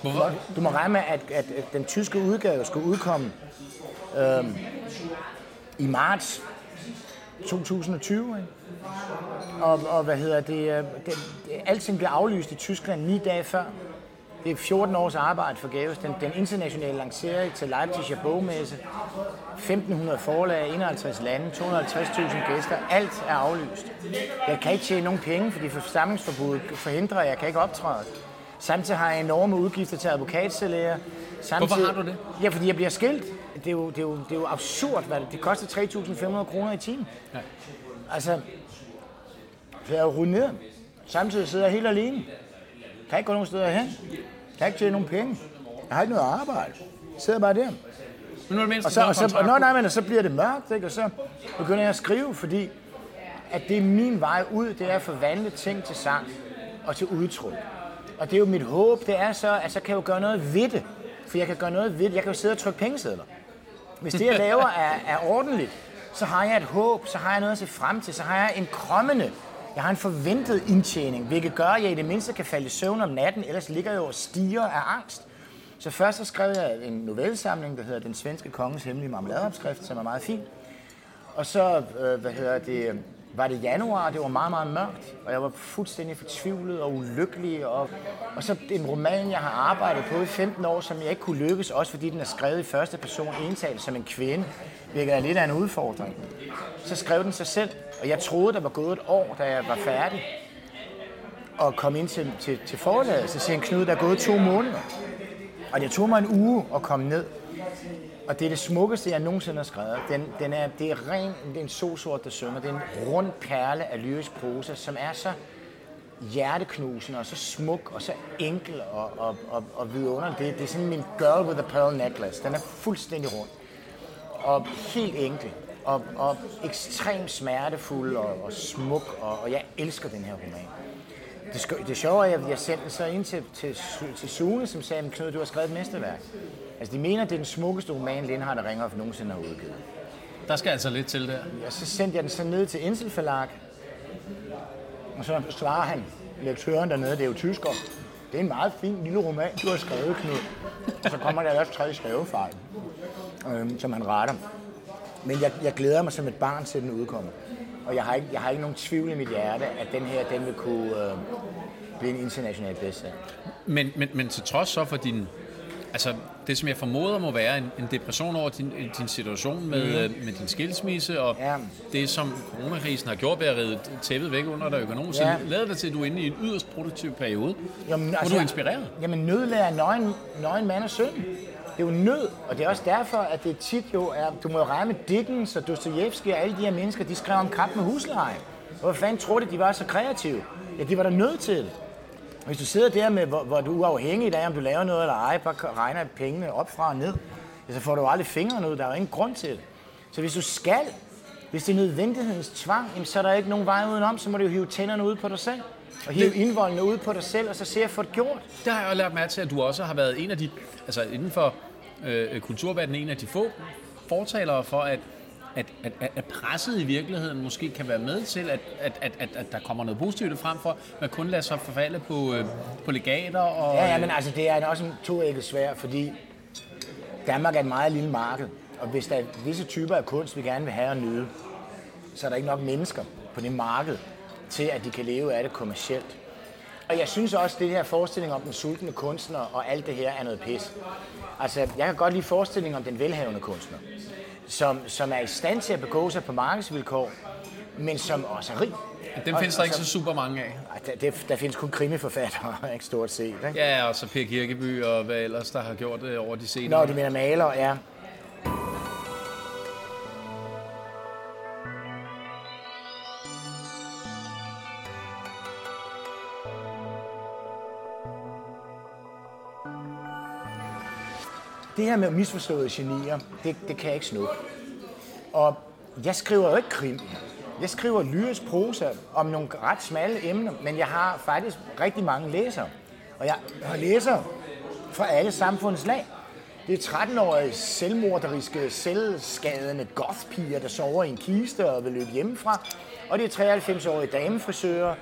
B: Hvorfor? Du må regne med, at, at, at den tyske udgave skulle udkomme øh, i marts 2020. Ikke? Og, og hvad hedder det, øh, det, det, alting blev aflyst i Tyskland ni dage før. Det er 14 års arbejde for Gaves. Den, den internationale lancering til Leipziger bogmesse. 1500 forlag, 51 lande, 250.000 gæster. Alt er aflyst. Jeg kan ikke tjene nogen penge, fordi forsamlingsforbuddet forhindrer, at jeg kan ikke optræde. Samtidig har jeg enorme udgifter til advokatsalærer.
A: Samtidig, Hvorfor har du det?
B: Ja, fordi jeg bliver skilt. Det er jo, det er jo, det er jo absurd, hvad det, det koster 3.500 kroner i timen. Ja. Altså, så jeg er jo ned. Samtidig sidder jeg helt alene. Kan ikke gå nogen steder hen. Kan ikke tjene nogen penge. Jeg har ikke noget arbejde. Jeg sidder bare der.
A: Men nu er det
B: og så, og så, og, nej, nej, men så bliver det mørkt, ikke? og så begynder jeg at skrive, fordi at det er min vej ud, det er at forvandle ting til sang og til udtryk. Og det er jo mit håb, det er så, at så kan jeg jo gøre noget ved det. For jeg kan gøre noget ved det. Jeg kan jo sidde og trykke pengesedler. Hvis det, jeg laver, er, er ordentligt, så har jeg et håb, så har jeg noget at se frem til, så har jeg en kommende, jeg har en forventet indtjening, hvilket gør, at jeg i det mindste kan falde i søvn om natten, ellers ligger jeg jo og stiger af angst. Så først så skrev jeg en novellesamling, der hedder Den svenske kongens hemmelige marmeladeopskrift, som er meget fin. Og så, øh, hvad hedder det, var det januar, det var meget, meget mørkt, og jeg var fuldstændig fortvivlet og ulykkelig. Og, og så en roman, jeg har arbejdet på i 15 år, som jeg ikke kunne lykkes, også fordi den er skrevet i første person ental som en kvinde, hvilket er lidt af en udfordring. Så skrev den sig selv, og jeg troede, der var gået et år, da jeg var færdig, og kom ind til, til, til forlaget. Så siger en Knud, der er gået to måneder. Og det tog mig en uge at komme ned. Og det er det smukkeste, jeg nogensinde har skrevet. Den, den er, det er ren, det er en solsort, der synger. Det er en rund perle af lyrisk prosa, som er så hjerteknusende og så smuk og så enkel og, og, og, og vidunderlig. Det, det er sådan min girl with a pearl necklace. Den er fuldstændig rund og helt enkel og, og ekstremt smertefuld og, og smuk, og, og jeg elsker den her roman. Det, det sjove er, at jeg sendte så ind til, til, til Sune, som sagde, Knud, du har skrevet et mesterværk. Altså, de mener, det er den smukkeste roman, Lindhardt og Ringhoff nogensinde har udgivet.
A: Der skal altså lidt til der.
B: Og så sendte jeg den så ned til Insel Forlag, og så svarer han, lektøren dernede, det er jo tysker. Det er en meget fin lille roman, du har skrevet, Knud. Og så kommer der også tre skrivefejl, øhm, som han retter. Men jeg, jeg glæder mig som et barn til, den udkommer. Og jeg har, ikke, jeg har ikke nogen tvivl i mit hjerte, at den her, den vil kunne øh, blive en international bestseller.
A: Men, men, men til trods så for din altså, det som jeg formoder må være en, en depression over din, din situation med, mm. med din skilsmisse, og
B: Ja.
A: det som coronakrisen har gjort ved at ride tæppet væk under dig økonomisk,
B: Ja.
A: lader det til, at du er inde i en yderst produktiv periode,
B: Jamen,
A: hvor du er inspireret.
B: Jamen, nød lærer nøgen, nøgen mand og søn. Det er jo nød, og det er også derfor, at det tit jo er... Du må jo regne med Dickens og Dostoyevsky og alle de her mennesker, de skrev om kamp med husleje. Hvor fanden tror de, de var så kreative? Ja, de var der nødt til det. Hvis du sidder der med, hvor, hvor du er uafhængig af, om du laver noget eller ej, bare regner pengene op fra og ned, ja, så får du aldrig fingrene ud. Der er jo ingen grund til det. Så hvis du skal, hvis det er nødvendighedens tvang, jamen, så er der ikke nogen vej udenom, så må du jo hive tænderne ud på dig selv. Og hive indvoldene ud på dig selv, og så se at få det gjort.
A: Der har jeg jo lært mærke til, at du også har været en af de, altså inden for øh, kulturverdenen, en af de få fortalere for, at, at, at, at- presset i virkeligheden måske kan være med til, at, at, at, at, at der kommer noget positivt frem for, man kun lader sig forfalde på, øh, på legater og...
B: Ja, ja, men altså, det er også en toægget svær, fordi Danmark er et meget lille marked, og hvis der er visse typer af kunst, vi gerne vil have og nyde, så er der ikke nok mennesker på det marked, til at de kan leve af det kommercielt. Og jeg synes også, at det her forestilling om den sultne kunstner og alt det her er noget pis. Altså, jeg kan godt lide forestillingen om den velhavende kunstner, som, som er i stand til at begå sig på markedsvilkår, men som også er rig.
A: Dem
B: Og-
A: findes der
B: og
A: ikke
B: som-
A: så super mange af.
B: Der, der, der findes kun krimiforfattere, ikke stort set. Ikke?
A: Ja, og så Per Kirkeby og hvad ellers, der har gjort det over de senere.
B: Når du mener maler, ja. Det her med misforståede genier, det, det kan jeg ikke snuppe. Og jeg skriver jo ikke krim. Jeg skriver lyrisk prosa om nogle ret smalle emner, men jeg har faktisk rigtig mange læsere. Og jeg har læsere fra alle samfundets lag. Det er 13-årige selvmorderiske, selvskadende gothpiger, der sover i en kiste og vil løbe hjemmefra. Og det er 93-årige damefrisører.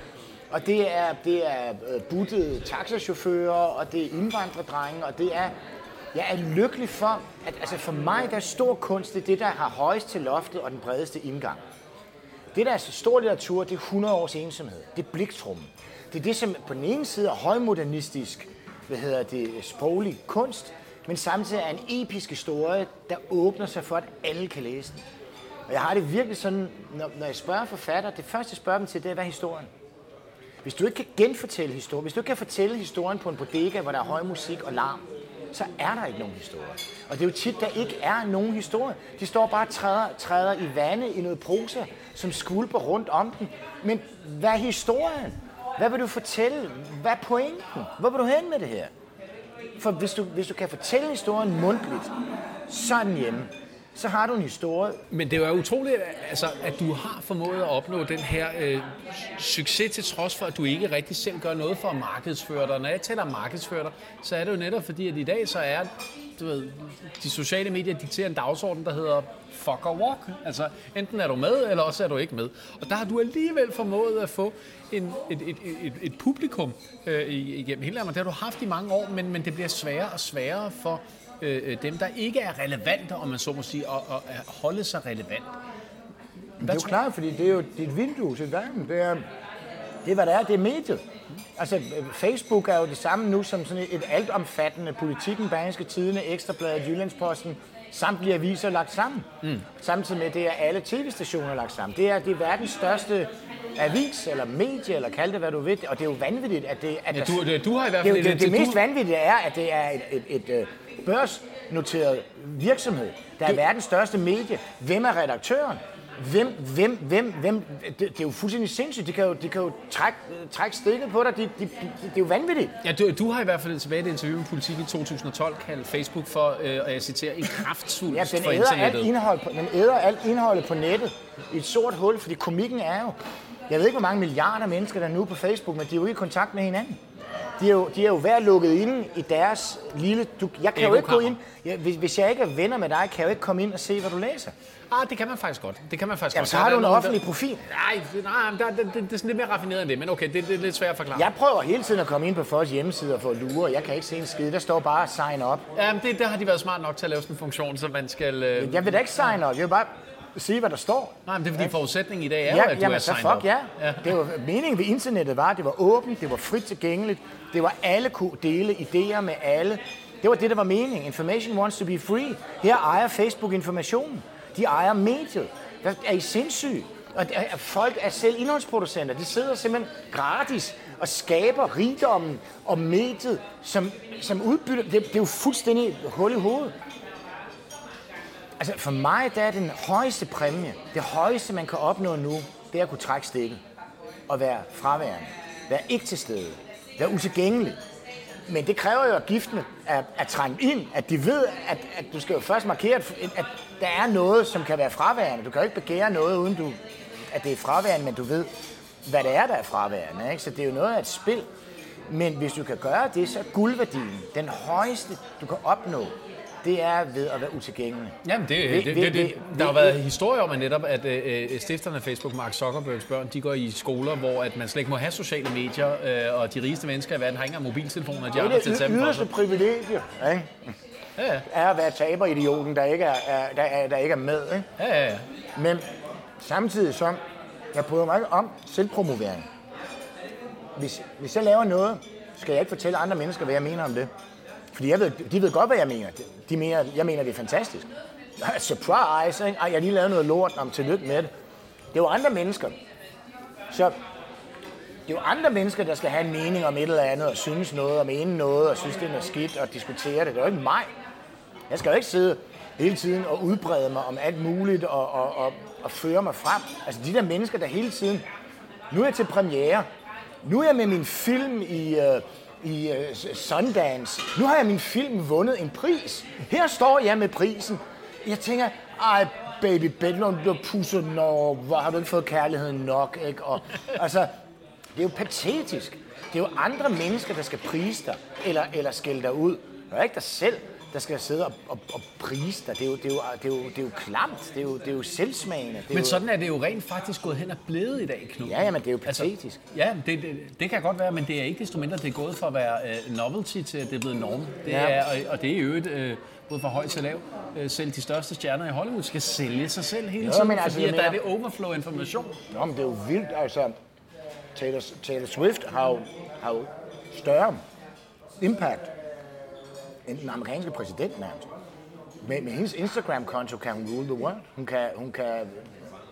B: Og det er, det er øh, buttede taxachauffører, og det er indvandrerdrenge, og det er... Jeg er lykkelig for, at altså for mig der er stor kunst, det er det, der har højst til loftet og den bredeste indgang. Det, der er så stor litteratur, det er 100 års ensomhed. Det er bliktrummen. Det er det, som på den ene side er højmodernistisk, hvad hedder det, sproglig kunst, men samtidig er en episk historie, der åbner sig for, at alle kan læse den. Og jeg har det virkelig sådan, når, når jeg spørger forfatter, det første jeg spørger dem til, det er, hvad er historien? Hvis du ikke kan genfortælle historien, hvis du ikke kan fortælle historien på en bodega, hvor der er høj musik og larm, så er der ikke nogen historie. Og det er jo tit, der ikke er nogen historie. De står bare og træder, træder i vande i noget prosa, som skvulper rundt om den. Men hvad er historien? Hvad vil du fortælle? Hvad er pointen? Hvor vil du hen med det her? For hvis du, hvis du kan fortælle historien mundtligt, så er den hjemme. Så har du en historie,
A: Men det er jo utroligt, altså, at du har formået at opnå den her øh, succes til trods for, at du ikke rigtig selv gør noget for at markedsføre dig. Når jeg taler om markedsføre dig, så er det jo netop fordi, at i dag så er du ved, de sociale medier dikterer en dagsorden, der hedder fuck or walk. Altså, enten er du med, eller også er du ikke med. Og der har du alligevel formået at få en, et, et, et, et publikum øh, igennem hele landet. Det har du haft i mange år, men, men det bliver sværere og sværere for øh, dem, der ikke er relevante, om man så må sige, at, at, at holde sig relevant.
B: Det er jo klart, fordi det er jo dit vindue til verden. Det er, det er, hvad det er. Det er mediet. Altså, øh, Facebook er jo det samme nu som sådan et, altomfattende politikken, Berlingske Tidene, Ekstrabladet, Jyllandsposten, samtlige aviser lagt sammen. Mm. Samtidig med, det er alle tv-stationer lagt sammen. Det er, det er verdens største avis, eller medie, eller kald det, hvad du vil. Og det er jo vanvittigt, at det... At
A: Ja, du, det- du har i hvert
B: det,
A: fald...
B: det, det, det
A: du-
B: mest vanvittige er, at det er et, et, et, et børsnoteret virksomhed, der er verdens største medie. Hvem er redaktøren? Hvem, hvem, hvem, hvem, det, det er jo fuldstændig sindssygt. De kan jo, de kan jo trække, trække stikket på dig. De, de, de, det er jo vanvittigt.
A: Ja, du, du har i hvert fald tilbage i et interview med Politik i 2012 kaldt Facebook for, øh, og jeg citerer, en kraftsvuld
B: Ja,
A: for
B: den alt
A: internettet.
B: indhold på, den æder alt indholdet på nettet i et sort hul, fordi komikken er jo... Jeg ved ikke, hvor mange milliarder mennesker, der er nu på Facebook, men de er jo ikke i kontakt med hinanden. De er jo, de er jo hver lukket inde i deres lille... Du, jeg kan jo ikke gå ind... Ja, hvis, hvis jeg ikke er venner med dig, kan jeg jo ikke komme ind og se, hvad du læser.
A: Ah, det kan man faktisk godt. Det kan man faktisk
B: Jamen,
A: godt.
B: så har du en offentlig
A: der...
B: profil.
A: Nej, nej der, det, det, er sådan lidt mere raffineret end det, men okay, det, det er lidt svært at forklare.
B: Jeg prøver hele tiden at komme ind på folks hjemmesider for at lure. Jeg kan ikke se en skid. Der står bare sign up.
A: Ja, men det, der har de været smart nok til at lave sådan en funktion, så man skal... Øh...
B: Jeg vil da ikke sign up. Jeg vil bare sige, hvad der står.
A: Nej, men det er fordi forudsætningen i dag er jo,
B: Ja,
A: at du
B: jamen
A: er
B: så fuck
A: up.
B: ja.
A: ja.
B: Det var meningen ved internettet var, at det var åbent, det var frit tilgængeligt, det var alle kunne dele idéer med alle. Det var det, der var meningen. Information wants to be free. Her ejer Facebook informationen. De ejer mediet. Der er I sindssyge? Og folk er selv indholdsproducenter. De sidder simpelthen gratis og skaber rigdommen og mediet som, som udbytte. Det, det er jo fuldstændig hul i hovedet. Altså for mig, der er den højeste præmie, det højeste, man kan opnå nu, det er at kunne trække stikket og være fraværende. Være ikke til stede. Være utilgængelig. Men det kræver jo, at giftene er, er trængt ind, at de ved, at, at du skal jo først markere, at, at der er noget, som kan være fraværende. Du kan jo ikke begære noget, uden du, at det er fraværende, men du ved, hvad det er, der er fraværende. Ikke? Så det er jo noget af et spil. Men hvis du kan gøre det, så er guldværdien, den højeste, du kan opnå, det er ved at være utilgængelig.
A: Jamen, det, det, det, det, det, der har været historie om, at netop at øh, stifterne af Facebook, Mark Zuckerbergs børn, de går i skoler, hvor at man slet ikke må have sociale medier, øh, og de rigeste mennesker i verden har ikke engang mobiltelefoner, de
B: andre til sammen. Det er det yderste privilegie, ikke? Ja, ja. er at være taberidioten, der ikke er, er, der, er, der ikke er med. Ikke?
A: Ja, ja, ja.
B: Men samtidig som, jeg prøver mig om selvpromovering. Hvis, hvis jeg laver noget, skal jeg ikke fortælle andre mennesker, hvad jeg mener om det. Fordi jeg ved, de ved godt, hvad jeg mener. De mener, jeg mener, det er fantastisk. Surprise, ikke? Ej, jeg har lige lavet noget lort, om tillykke med det. Det er jo andre mennesker. Så det er jo andre mennesker, der skal have en mening om et eller andet, og synes noget, og mene noget, og synes, det er noget skidt, og diskutere det. Det er jo ikke mig. Jeg skal jo ikke sidde hele tiden og udbrede mig om alt muligt, og, og, og, og føre mig frem. Altså de der mennesker, der hele tiden... Nu er jeg til premiere. Nu er jeg med min film i... Øh, i uh, Sundance. Nu har jeg min film vundet en pris. Her står jeg med prisen. Jeg tænker, ej, baby Bedlund, du pusser, når hvor har du ikke fået kærligheden nok, ikke? Og, altså, det er jo patetisk. Det er jo andre mennesker, der skal prise dig, eller, eller skælde dig ud. Det er ikke dig selv der skal sidde og, og, og prise dig. Det er, jo, det, er jo, det, er jo, det er jo klamt. Det er jo, det er jo selvsmagende. Det er
A: men
B: jo...
A: sådan er det jo rent faktisk gået hen og blevet i dag, Knud.
B: Ja, men det er jo altså, patetisk. Altså,
A: ja, det, det, det kan godt være, men det er ikke desto mindre, det er gået fra at være uh, novelty til at det er blevet norm. Det ja. er, og, og det er jo et, uh, både fra høj til lav. Uh, selv de største stjerner i Hollywood skal sælge sig selv hele jo, tiden, men altså, fordi at der er det overflow information.
B: Nå, men det er jo vildt, altså. Taylor, Taylor Swift har jo, har jo større impact den amerikanske præsident nærmest. Med, med hendes Instagram-konto kan hun rule the world. Hun kan, hun kan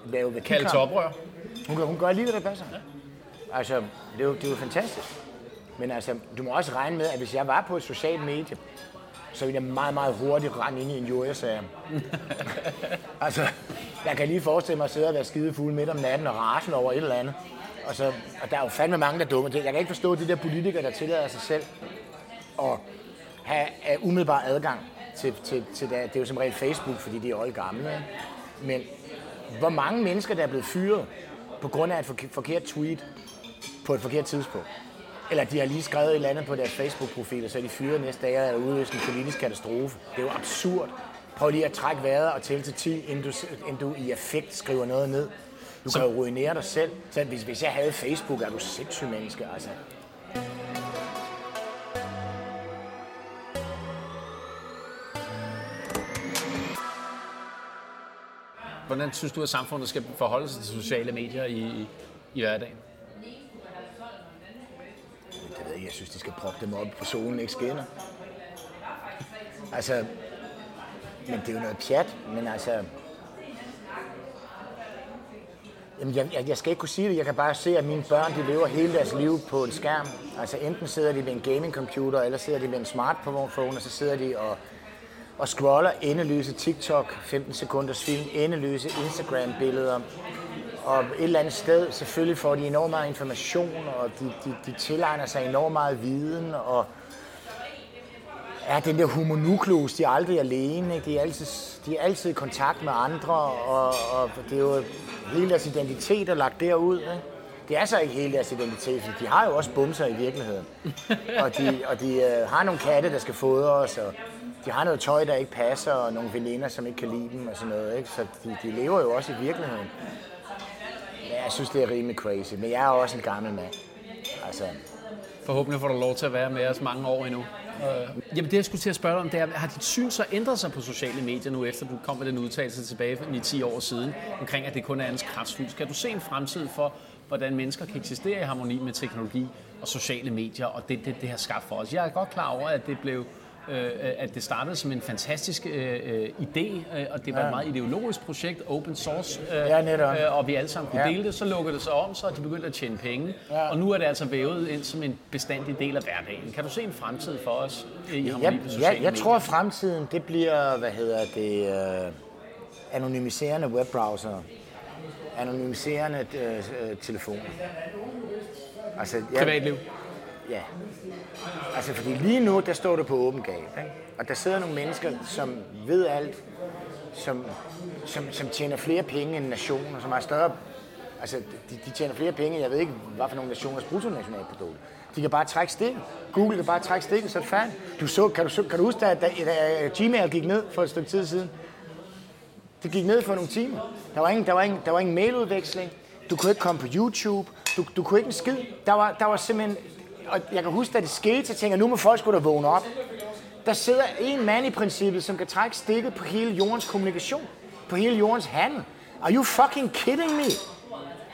B: lave
A: hvad Kalde til oprør.
B: Hun, kan, hun gør lige, hvad der passer. Ja. Altså, det er, jo, det er jo fantastisk. Men altså, du må også regne med, at hvis jeg var på et socialt medie, så ville jeg meget, meget hurtigt rende ind i en juridsag. altså, jeg kan lige forestille mig at sidde og være skide fuld midt om natten og rasen over et eller andet. Og, så, og der er jo fandme mange, der er dumme. Jeg kan ikke forstå de der politikere, der tillader sig selv at have umiddelbar adgang til, til, til det. Det er jo som regel Facebook, fordi de er jo gamle. Men hvor mange mennesker, der er blevet fyret på grund af et forkert tweet på et forkert tidspunkt. Eller de har lige skrevet et eller andet på deres Facebook-profil, og så er de fyret næste dag, og er ude en politisk katastrofe. Det er jo absurd. Prøv lige at trække vejret og tælle til 10, inden du, inden du i effekt skriver noget ned. Du så... kan jo ruinere dig selv. Så hvis, hvis jeg havde Facebook, er du sindssyg menneske. Altså.
A: Hvordan synes du, at samfundet skal forholde sig til sociale medier i, i, hverdagen?
B: Det ved jeg, jeg synes, de skal proppe dem op på solen, ikke skinner. Altså, men det er jo noget pjat, men altså... Jamen, jeg, jeg, jeg skal ikke kunne sige det. Jeg kan bare se, at mine børn de lever hele deres liv på en skærm. Altså, enten sidder de ved en gaming-computer, eller sidder de med en smartphone, og så sidder de og og scroller endeløse TikTok, 15 sekunders film, endeløse Instagram-billeder. Og et eller andet sted, selvfølgelig får de enormt meget information, og de, de, de tilegner sig enormt meget viden, og er den der homonukleus, de er aldrig alene, ikke? De, er altid, de er altid i kontakt med andre, og, og det er jo hele deres identitet er lagt derud. Ikke? Det er så ikke hele deres identitet, for de har jo også bumser i virkeligheden. og de, og de øh, har nogle katte, der skal fodres, og de har noget tøj, der ikke passer, og nogle veninder, som ikke kan lide dem og sådan noget. Ikke? Så de, de lever jo også i virkeligheden. Men jeg synes, det er rimelig crazy. Men jeg er også en gammel mand. Altså,
A: Forhåbentlig får du lov til at være med os mange år endnu. Uh, jamen det, jeg skulle til at spørge dig om, det er, har dit syn så ændret sig på sociale medier nu, efter du kom med den udtalelse tilbage i 10 år siden, omkring at det kun er ens kraftsfuld? Kan du se en fremtid for, hvordan mennesker kan eksistere i harmoni med teknologi og sociale medier, og det, det, det har skabt for os? Jeg er godt klar over, at det blev øh, at det startede som en fantastisk øh, øh, idé, øh, og det var ja. et meget ideologisk projekt, open source, øh,
B: Ja, netop.
A: øh, og vi alle sammen kunne
B: Ja.
A: dele det. Så lukkede det sig om, så de begyndte at tjene penge,
B: Ja.
A: og nu er det altså vævet ind som en bestandig del af hverdagen. Kan du se en fremtid for os i harmoni på sociale
B: jeg, jeg
A: medier?
B: tror, at fremtiden, det bliver, hvad hedder det, øh, anonymiserende webbrowser, anonymiserende øh, øh, telefoner. Altså, jeg,
A: Privatliv.
B: Ja. Altså, fordi lige nu, der står det på åben gab, ikke? Og der sidder nogle mennesker, som ved alt, som, som, som tjener flere penge end nationer, som har større... Altså, de, de tjener flere penge, jeg ved ikke, hvad for nogle nationers bruttonationalprodukt. De kan bare trække stikket. Google kan bare trække stikket, så er det færdigt. Du så, kan, du, kan du huske, at da, da Gmail gik ned for et stykke tid siden? Det gik ned for nogle timer. Der var ingen, der var ingen, der var ingen mailudveksling. Du kunne ikke komme på YouTube. Du, du kunne ikke en skid. Der var, der var simpelthen... Og jeg kan huske, da det skete, så tænker jeg, nu må folk skulle da vågne op. Der sidder en mand i princippet, som kan trække stikket på hele jordens kommunikation. På hele jordens handel. Are you fucking kidding me?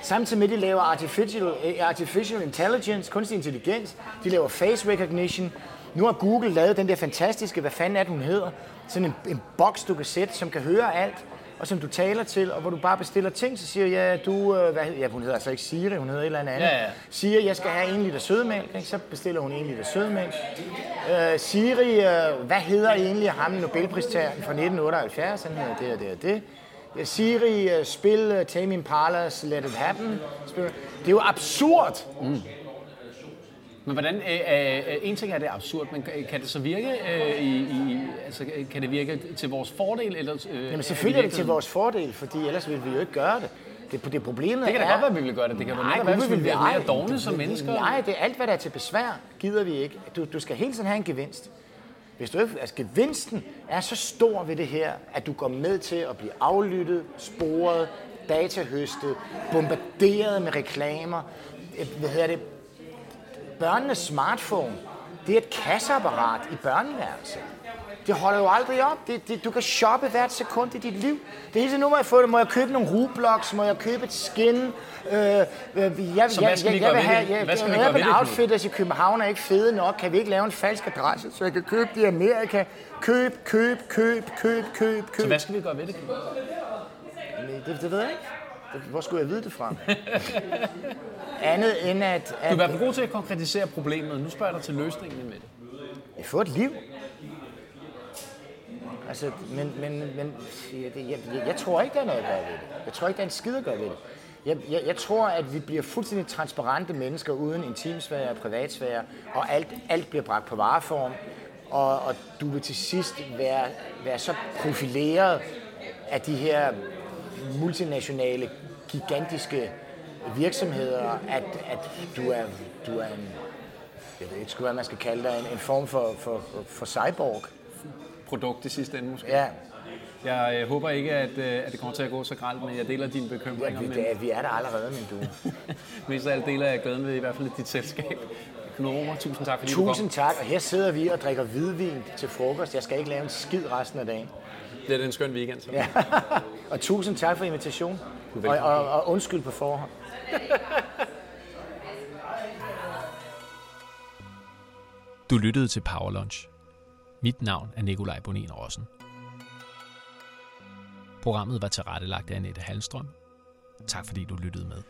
B: Samtidig med, at de laver artificial, eh, artificial intelligence, kunstig intelligens. De laver face recognition. Nu har Google lavet den der fantastiske, hvad fanden er det, hun hedder? Sådan en, en boks, du kan sætte, som kan høre alt, og som du taler til, og hvor du bare bestiller ting, så siger ja, du, øh, hvad, ja, hun hedder altså ikke Siri, hun hedder et eller andet andet.
A: Ja, ja.
B: Siger, jeg skal have en liter sødmælk, ikke? så bestiller hun en liter sødmælk. Øh, Siri, øh, hvad hedder egentlig ham Nobelpristageren fra 1978? Han hedder det og det og det. Ja, Siri, øh, spil uh, Tame Impala's Let It Happen. Spil. Det er jo absurd.
A: Men hvordan, øh, øh, øh, en ting er det er absurd, men kan- det så virke, øh, i, i, altså, kan det virke til vores fordel? Eller, øh,
B: Jamen selvfølgelig er det til vores fordel, fordi ellers ville vi jo ikke gøre det. Det, det problemet
A: Det kan da
B: er...
A: godt være, at vi vil gøre det. Det kan
B: Nej,
A: være, hvis vi
B: vil
A: bliver
B: ej,
A: mere dogne som mennesker.
B: Nej, det er alt, hvad der er til besvær, gider vi ikke. Du, du skal hele tiden have en gevinst. Hvis du ikke, altså gevinsten er så stor ved det her, at du går med til at blive aflyttet, sporet, datahøstet, bombarderet med reklamer. Øh, Hvad hedder det? Børnenes smartphone, det er et kasseapparat i børneværelset. Det holder jo aldrig op. Det, det, du kan shoppe hvert sekund i dit liv. Det er hele nu må jeg få det. Må jeg købe nogle Roblox? Må jeg købe et skin? Øh, øh, jeg, jeg,
A: Så hvad skal vi
B: jeg,
A: gøre
B: jeg vil
A: ved
B: have,
A: det?
B: jeg,
A: Hvad skal vi
B: jeg,
A: gøre ved
B: jeg,
A: det,
B: outfitters i København er ikke fede nok. Kan vi ikke lave en falsk adresse, så jeg kan købe det i Amerika? Køb, køb, køb, køb, køb,
A: Så
B: køb.
A: hvad skal vi gøre ved det?
B: Det, det ved jeg ikke. Hvor skulle jeg vide det fra? Andet end at,
A: Du
B: at
A: er i hvert fald god til at konkretisere problemet. Nu spørger jeg dig til løsningen med det.
B: få et liv. Altså, men, men, men jeg, jeg, jeg, jeg tror ikke, der er noget at gøre ved det. Jeg tror ikke, der er en skid at gøre ved det. Jeg, jeg, jeg tror, at vi bliver fuldstændig transparente mennesker uden intimsfære og privatsfære, og alt, alt bliver bragt på vareform, og, og du vil til sidst være, være så profileret af de her multinationale, gigantiske virksomheder, at, at du, er, du er en, jeg ved ikke, hvad man skal kalde dig, en, en form for, for, for, cyborg.
A: Produkt i sidste ende måske.
B: Ja,
A: Jeg øh, håber ikke, at, øh, at det kommer til at gå så gralt, men jeg deler dine
B: ja
A: bekymringer.
B: vi,
A: Men
B: det er, vi er der allerede, min du.
A: mest af alt deler jeg glæden ved i hvert fald dit selskab. Romer, tusind tak fordi du
B: Tusind tak, og her sidder vi og drikker hvidvin til frokost. Jeg skal ikke lave en skid resten af dagen.
A: Kom. Det er en skøn weekend. Så.
B: Ja. og tusind tak for invitationen. Og, og, og undskyld på forhånd.
D: Du lyttede til Power Lunch. Mit navn er Nikolaj Bonin Rossen. Programmet var tilrettelagt af Annette Halstrøm. Tak fordi du lyttede med.